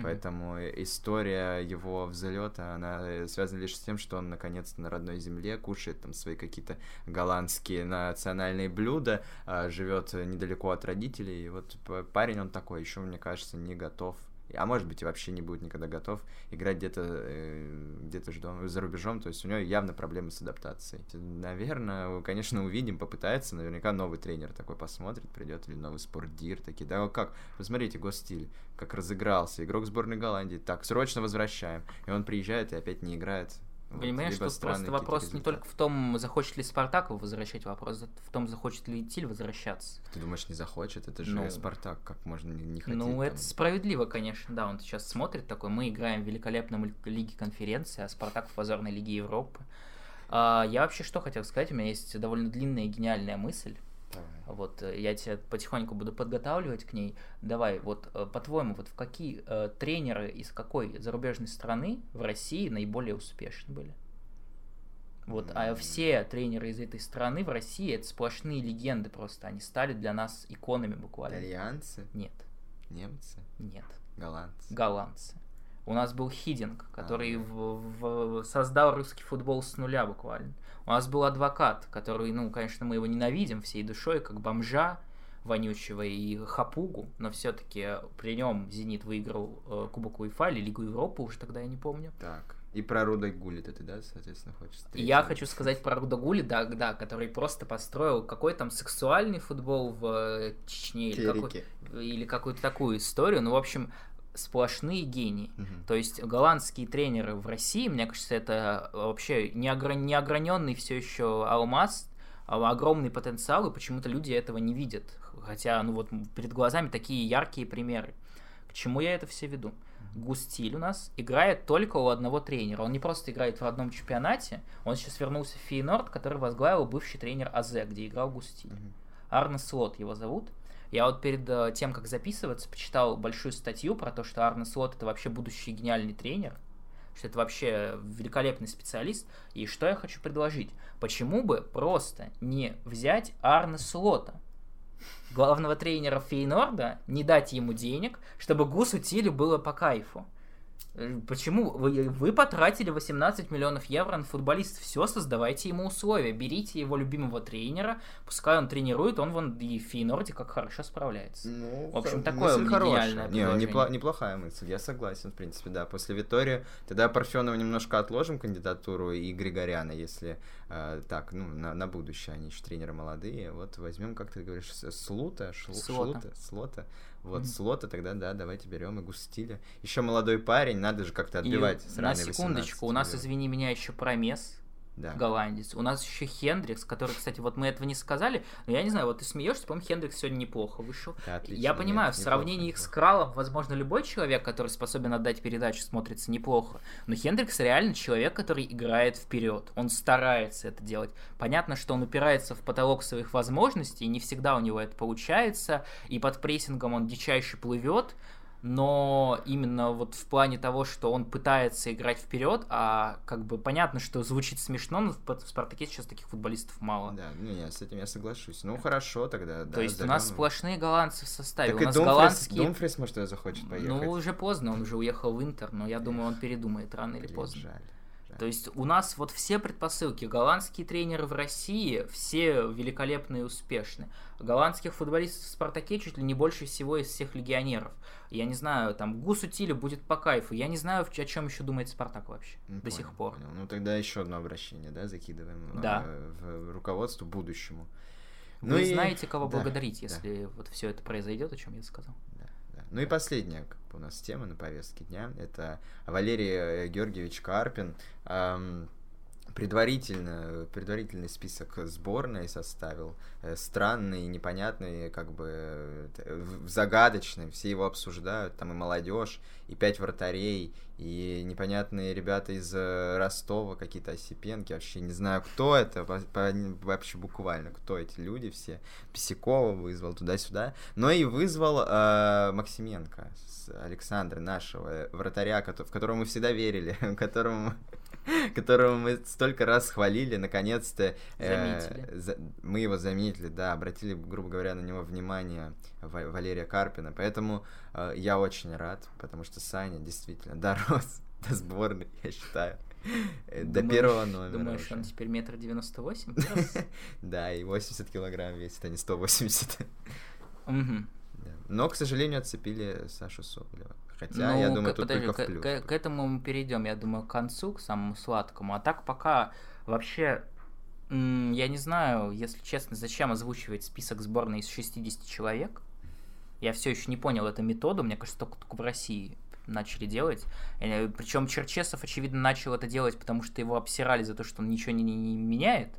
S1: Поэтому история его взлета, она э, связана лишь с тем, что он наконец-то на родной земле кушает там свои какие-то голландские национальные блюда, а, живет недалеко от родителей. И вот парень он такой, еще, мне кажется, не готов а может быть и вообще не будет никогда готов играть где-то э, где-то за рубежом, то есть у него явно проблемы с адаптацией. Наверное, конечно, увидим, попытается, наверняка новый тренер такой посмотрит, придет или новый спортдир, такие, да как, посмотрите, гостиль, как разыгрался, игрок сборной Голландии, так, срочно возвращаем, и он приезжает и опять не играет,
S2: Понимаешь, что просто вопрос не только в том, захочет ли Спартак возвращать, вопрос в том, захочет ли Тиль возвращаться.
S1: Ты думаешь, не захочет? Это же ну, Спартак, как можно не, не хотеть?
S2: Ну,
S1: там...
S2: это справедливо, конечно, да, он сейчас смотрит такой, мы играем в великолепном лиге конференции, а Спартак в позорной лиге Европы. А, я вообще что хотел сказать, у меня есть довольно длинная и гениальная мысль. Вот э, я тебя потихоньку буду подготавливать к ней. Давай, вот э, по-твоему, вот в какие э, тренеры из какой зарубежной страны в России наиболее успешны были? Вот, а все тренеры из этой страны в России это сплошные легенды просто. Они стали для нас иконами буквально.
S1: Итальянцы?
S2: Нет.
S1: Немцы?
S2: Нет.
S1: Голландцы?
S2: Голландцы. У нас был Хидинг, который а, в, в, создал русский футбол с нуля буквально. У нас был адвокат, который, ну, конечно, мы его ненавидим всей душой, как бомжа вонючего и хапугу, но все-таки при нем Зенит выиграл э, Кубок УЕФА или Лигу Европы, уже тогда я не помню.
S1: Так. И про Руда Гулит ты, да, соответственно, хочешь?
S2: Я хочу сказать про Руда Гулит, да, да, который просто построил какой там сексуальный футбол в э, Чечне или, какой, или какую-то такую историю. Ну, в общем, сплошные гении. Угу. То есть голландские тренеры в России, мне кажется, это вообще неогран... неограненный все еще алмаз, а огромный потенциал, и почему-то люди этого не видят. Хотя, ну вот перед глазами такие яркие примеры. К чему я это все веду? Густиль у нас играет только у одного тренера. Он не просто играет в одном чемпионате, он сейчас вернулся в Фейнорд, который возглавил бывший тренер АЗ, где играл Густиль. Mm-hmm. Арне Слот его зовут. Я вот перед э, тем, как записываться, почитал большую статью про то, что Арне Слот это вообще будущий гениальный тренер, что это вообще великолепный специалист. И что я хочу предложить? Почему бы просто не взять Арне Слота, главного тренера Фейнорда, не дать ему денег, чтобы Гусу Тилю было по кайфу? Почему? Вы, вы потратили 18 миллионов евро на футболиста. Все, создавайте ему условия. Берите его любимого тренера, пускай он тренирует, он вон и в Фейнорде как хорошо справляется.
S1: Ну,
S2: в общем, такое гениальное
S1: Не, ну, непло- неплохая мысль, я согласен, в принципе, да. После Витории тогда Парфенова немножко отложим кандидатуру и Григоряна, если э, так, ну, на, на будущее, они еще тренеры молодые. Вот возьмем, как ты говоришь, Слута, Шлу-
S2: Слота.
S1: Шлута, Слота. Вот,
S2: Мгм.
S1: Слота тогда, да, давайте берем и Густиля. Еще молодой парень, надо же как-то
S2: И
S1: отбивать
S2: на
S1: сраные
S2: секундочку,
S1: 18
S2: у нас, извини меня, еще промес
S1: Да.
S2: голландец. У нас еще Хендрикс, который, кстати, вот мы этого не сказали, но я не знаю, вот ты смеешься, по-моему, Хендрикс сегодня неплохо вышел.
S1: Да, отлично.
S2: Я понимаю,
S1: Нет,
S2: в
S1: неплохо,
S2: сравнении их с
S1: неплохо.
S2: Кралом, возможно, любой человек, который способен отдать передачу, смотрится неплохо. Но Хендрикс реально человек, который играет вперед. Он старается это делать. Понятно, что он упирается в потолок своих возможностей, и не всегда у него это получается, и под прессингом он дичайше плывет, но именно вот в плане того, что он пытается играть вперед, а как бы понятно, что звучит смешно, но в Спартаке сейчас таких футболистов мало.
S1: Да, ну я с этим я соглашусь. Ну хорошо тогда, да.
S2: То есть у нас
S1: его.
S2: сплошные голландцы в составе.
S1: Так
S2: у
S1: и
S2: нас
S1: Думфрис,
S2: голландские
S1: Думфрис, может, захочет поехать.
S2: ну, уже поздно, он уже уехал в Интер, но я думаю, он передумает рано или
S1: Блин,
S2: поздно.
S1: Жаль.
S2: То есть у нас вот все предпосылки. Голландские тренеры в России все великолепные и успешны. Голландских футболистов в Спартаке чуть ли не больше всего из всех легионеров. Я не знаю, там Гусу Тилю будет по кайфу. Я не знаю, о чем еще думает Спартак вообще
S1: Ну,
S2: до
S1: понял,
S2: сих пор.
S1: понял. Ну тогда еще одно обращение, да, закидываем
S2: Да.
S1: э, в руководству будущему.
S2: Вы
S1: Ну и-
S2: знаете, кого
S1: да,
S2: благодарить,
S1: да.
S2: если вот все это произойдет, о чем я сказал.
S1: Ну и последняя как бы, у нас тема на повестке дня. Это Валерий э, Георгиевич Карпин. Ам, предварительно, предварительный список сборной составил. э, Странный, непонятный, как бы э, загадочный. Все его обсуждают. Там и молодежь, и пять вратарей, и непонятные ребята из э, Ростова, какие-то Осипенки. Вообще не знаю, кто это. вообще буквально, кто эти люди все. Писякова вызвал туда-сюда. Но и вызвал э, Максименко, Александра, нашего вратаря, в которого мы всегда верили, которому которого мы столько раз хвалили, наконец-то э, за- мы его заметили, да, обратили, грубо говоря, на него внимание Ва- Валерия Карпина, поэтому э, я очень рад, потому что Саня действительно дорос до сборной, я считаю, э, до
S2: Думаешь-
S1: первого номера
S2: Думаешь,
S1: уже.
S2: он теперь метр девяносто восемь?
S1: Да, и 80 килограмм весит, а не 180.
S2: Мгм.
S1: Да. Но, к сожалению, отцепили Сашу Соболева. Хотя, я
S2: Ну,
S1: думаю,
S2: к-
S1: тут
S2: подожди,
S1: только в плюс.
S2: к- к этому мы перейдем, я думаю, к концу, к самому сладкому. А так пока вообще, я не знаю, если честно, зачем озвучивать список сборной из 60 человек. Я все еще не понял эту методу, мне кажется, только, только в России начали делать. Причем Черчесов, очевидно, начал это делать, потому что его обсирали за то, что он ничего не, не- не меняет.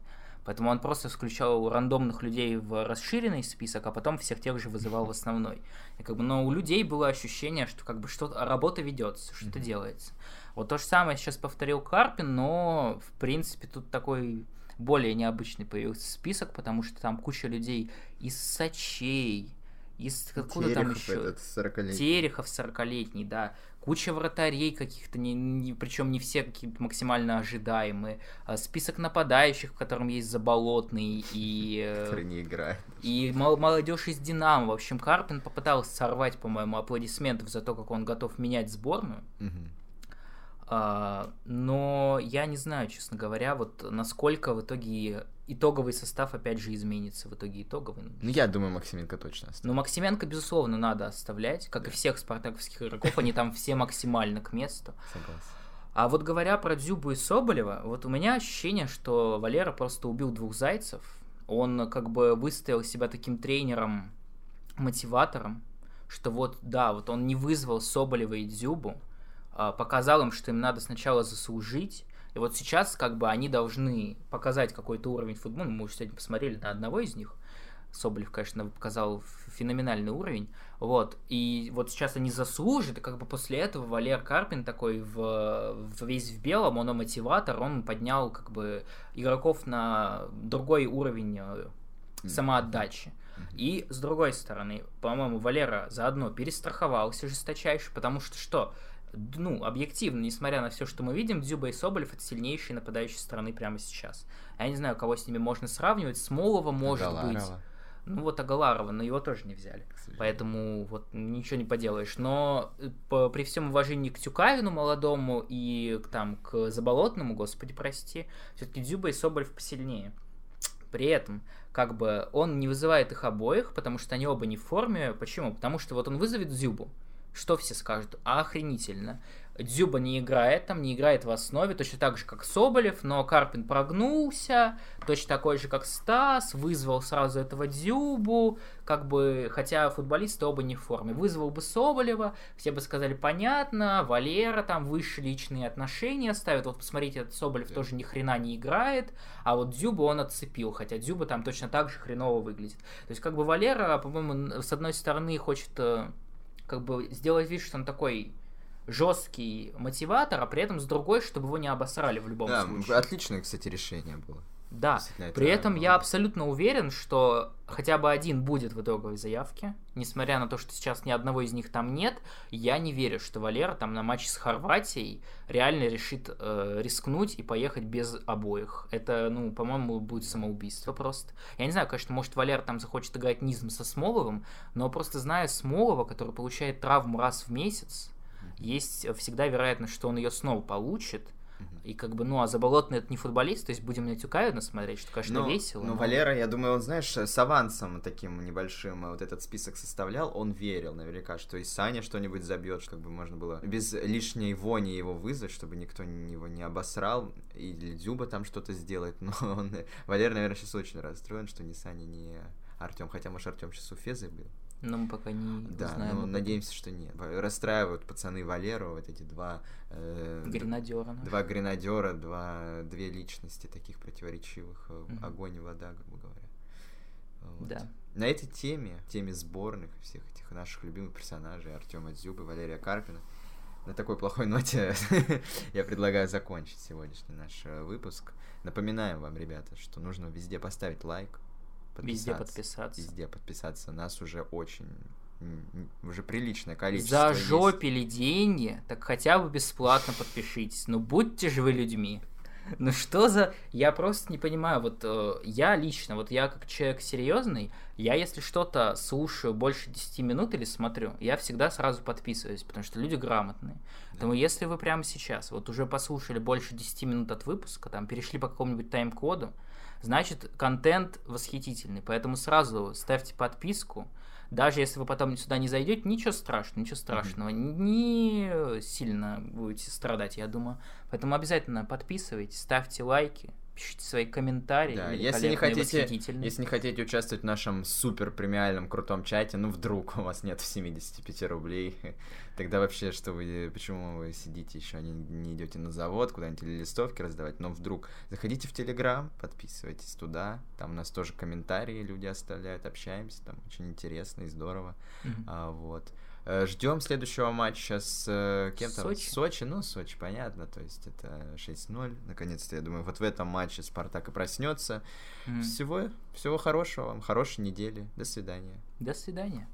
S2: Поэтому он просто включал рандомных людей в расширенный список, а потом всех тех же вызывал в основной. И как бы, но у людей было ощущение, что как бы что-то работа ведется, что-то
S1: Мгм.
S2: делается. Вот то же самое сейчас повторил Карпин, но в принципе тут такой более необычный появился список, потому что там куча людей из Сочей, из откуда там еще?
S1: этот 40-летний.
S2: Терехов 40-летний, да. Куча вратарей каких-то, не, не- причем не все какие-то максимально ожидаемые. А, Список нападающих, в котором есть Заболотный и... э,
S1: который не играет.
S2: и мол- молодежь из Динамо. В общем, Карпин попытался сорвать, по-моему, аплодисментов за то, как он готов менять сборную. А, но я не знаю, честно говоря, вот насколько в итоге итоговый состав опять же изменится. В итоге итоговый.
S1: Ну, я думаю, Максименко точно оставит.
S2: Но Максименко, безусловно, надо оставлять, как и всех спартаковских игроков, они там все максимально к месту.
S1: Согласен.
S2: А вот говоря про Дзюбу и Соболева, вот у меня ощущение, что Валера просто убил двух зайцев. Он как бы выставил себя таким тренером, мотиватором, что вот, да, вот он не вызвал Соболева и Дзюбу, показал им, что им надо сначала заслужить, и вот сейчас как бы они должны показать какой-то уровень футбола. Мы уже сегодня посмотрели на одного из них. Соболев, конечно, показал феноменальный уровень. Вот. И вот сейчас они заслужат, и как бы после этого Валер Карпин такой в, в весь в белом, он мотиватор, он поднял как бы игроков на другой уровень э, самоотдачи. И с другой стороны, по-моему, Валера заодно перестраховался жесточайше, потому что что? Ну, объективно, несмотря на все, что мы видим, Дзюба и Соболев это сильнейшие нападающие страны прямо сейчас. Я не знаю, кого с ними можно сравнивать. Смолова может быть.
S1: Галарова.
S2: Ну вот Агаларова, но его тоже не взяли. Поэтому вот ничего не поделаешь. Но э, по, при всем уважении к Тюкавину молодому и к, там, к Заболотному, господи, прости, все-таки Дзюба и Соболев посильнее. При этом, как бы, он не вызывает их обоих, потому что они оба не в форме. Почему? Потому что вот он вызовет Дзюбу. Что все скажут? Охренительно. Дзюба не играет, там не играет в основе, точно так же, как Соболев, но Карпин прогнулся, точно такой же, как Стас, вызвал сразу этого Дзюбу, как бы, хотя футболисты оба не в форме. Вызвал бы Соболева, все бы сказали, понятно, Валера там выше личные отношения ставит, вот посмотрите, этот Соболев yeah. тоже ни хрена не играет, а вот Дзюбу он отцепил, хотя Дзюба там точно так же хреново выглядит. То есть, как бы Валера, по-моему, с одной стороны хочет э, как бы сделать вид, что он такой жесткий мотиватор, а при этом с другой, чтобы его не обосрали в любом
S1: да,
S2: случае.
S1: Отличное, кстати, решение было.
S2: Да, при этом я абсолютно уверен, что хотя бы один будет в итоговой заявке, несмотря на то, что сейчас ни одного из них там нет, я не верю, что Валера там на матче с Хорватией реально решит э, рискнуть и поехать без обоих. Это, ну, по-моему, будет самоубийство просто. Я не знаю, конечно, может Валера там захочет играть низом со Смоловым, но просто зная Смолова, который получает травму раз в месяц, есть всегда вероятность, что он ее снова получит. И как бы, ну, а Заболотный это не футболист, то есть будем на Тюкавина смотреть, что, конечно,
S1: ну,
S2: весело.
S1: Ну, но... Валера, я думаю, он, знаешь, с авансом таким небольшим вот этот список составлял, он верил наверняка, что и Саня что-нибудь забьет, как бы можно было без лишней вони его вызвать, чтобы никто его не обосрал, или Дзюба там что-то сделает, но он... Валера, наверное, сейчас очень расстроен, что ни Саня, ни Артем, хотя, может, Артем сейчас у Фезы был.
S2: Но мы пока не
S1: да, знаем. но надеемся, что нет. Расстраивают пацаны Валеру, вот эти два... Э,
S2: гренадера.
S1: Два гренадера, два, две личности таких противоречивых. Mm-hmm. Огонь и вода, грубо говоря.
S2: Вот. Да.
S1: На этой теме, теме сборных, всех этих наших любимых персонажей, Артема Дзюбы, Валерия Карпина, на такой плохой ноте я предлагаю закончить сегодняшний наш э, выпуск. Напоминаем вам, ребята, что нужно везде поставить лайк,
S2: подписаться. Везде подписаться.
S1: Везде подписаться. Нас уже очень уже приличное количество.
S2: Зажопили есть. деньги, так хотя бы бесплатно подпишитесь. Ну будьте же вы людьми. Ну что за... Я просто не понимаю, вот э, я лично, вот я как человек серьезный, я если что-то слушаю больше 10 минут или смотрю, я всегда сразу подписываюсь, потому что люди грамотные. Да. Поэтому если вы прямо сейчас вот уже послушали больше 10 минут от выпуска, там перешли по какому-нибудь тайм-коду, значит, контент восхитительный. Поэтому сразу ставьте подписку. Даже если вы потом сюда не зайдете, ничего страшного, ничего страшного. Mm-hmm. Не сильно будете страдать, я думаю. Поэтому обязательно подписывайтесь, ставьте лайки пишите свои комментарии.
S1: Да, если не хотите, если не хотите участвовать в нашем супер премиальном крутом чате, ну вдруг у вас нет 75 рублей, тогда вообще что вы, почему вы сидите еще, не, не идете на завод, куда-нибудь или листовки раздавать, но вдруг заходите в Телеграм, подписывайтесь туда, там у нас тоже комментарии люди оставляют, общаемся, там очень интересно и здорово, mm-hmm. а, вот. Э, Ждем следующего матча с э, кем-то.
S2: Сочи.
S1: Сочи, ну, Сочи, понятно, то есть это 6-0. Наконец-то, я думаю, вот в этом матче Спартак и проснется. Mm. Всего, всего хорошего вам, хорошей недели. До свидания.
S2: До свидания.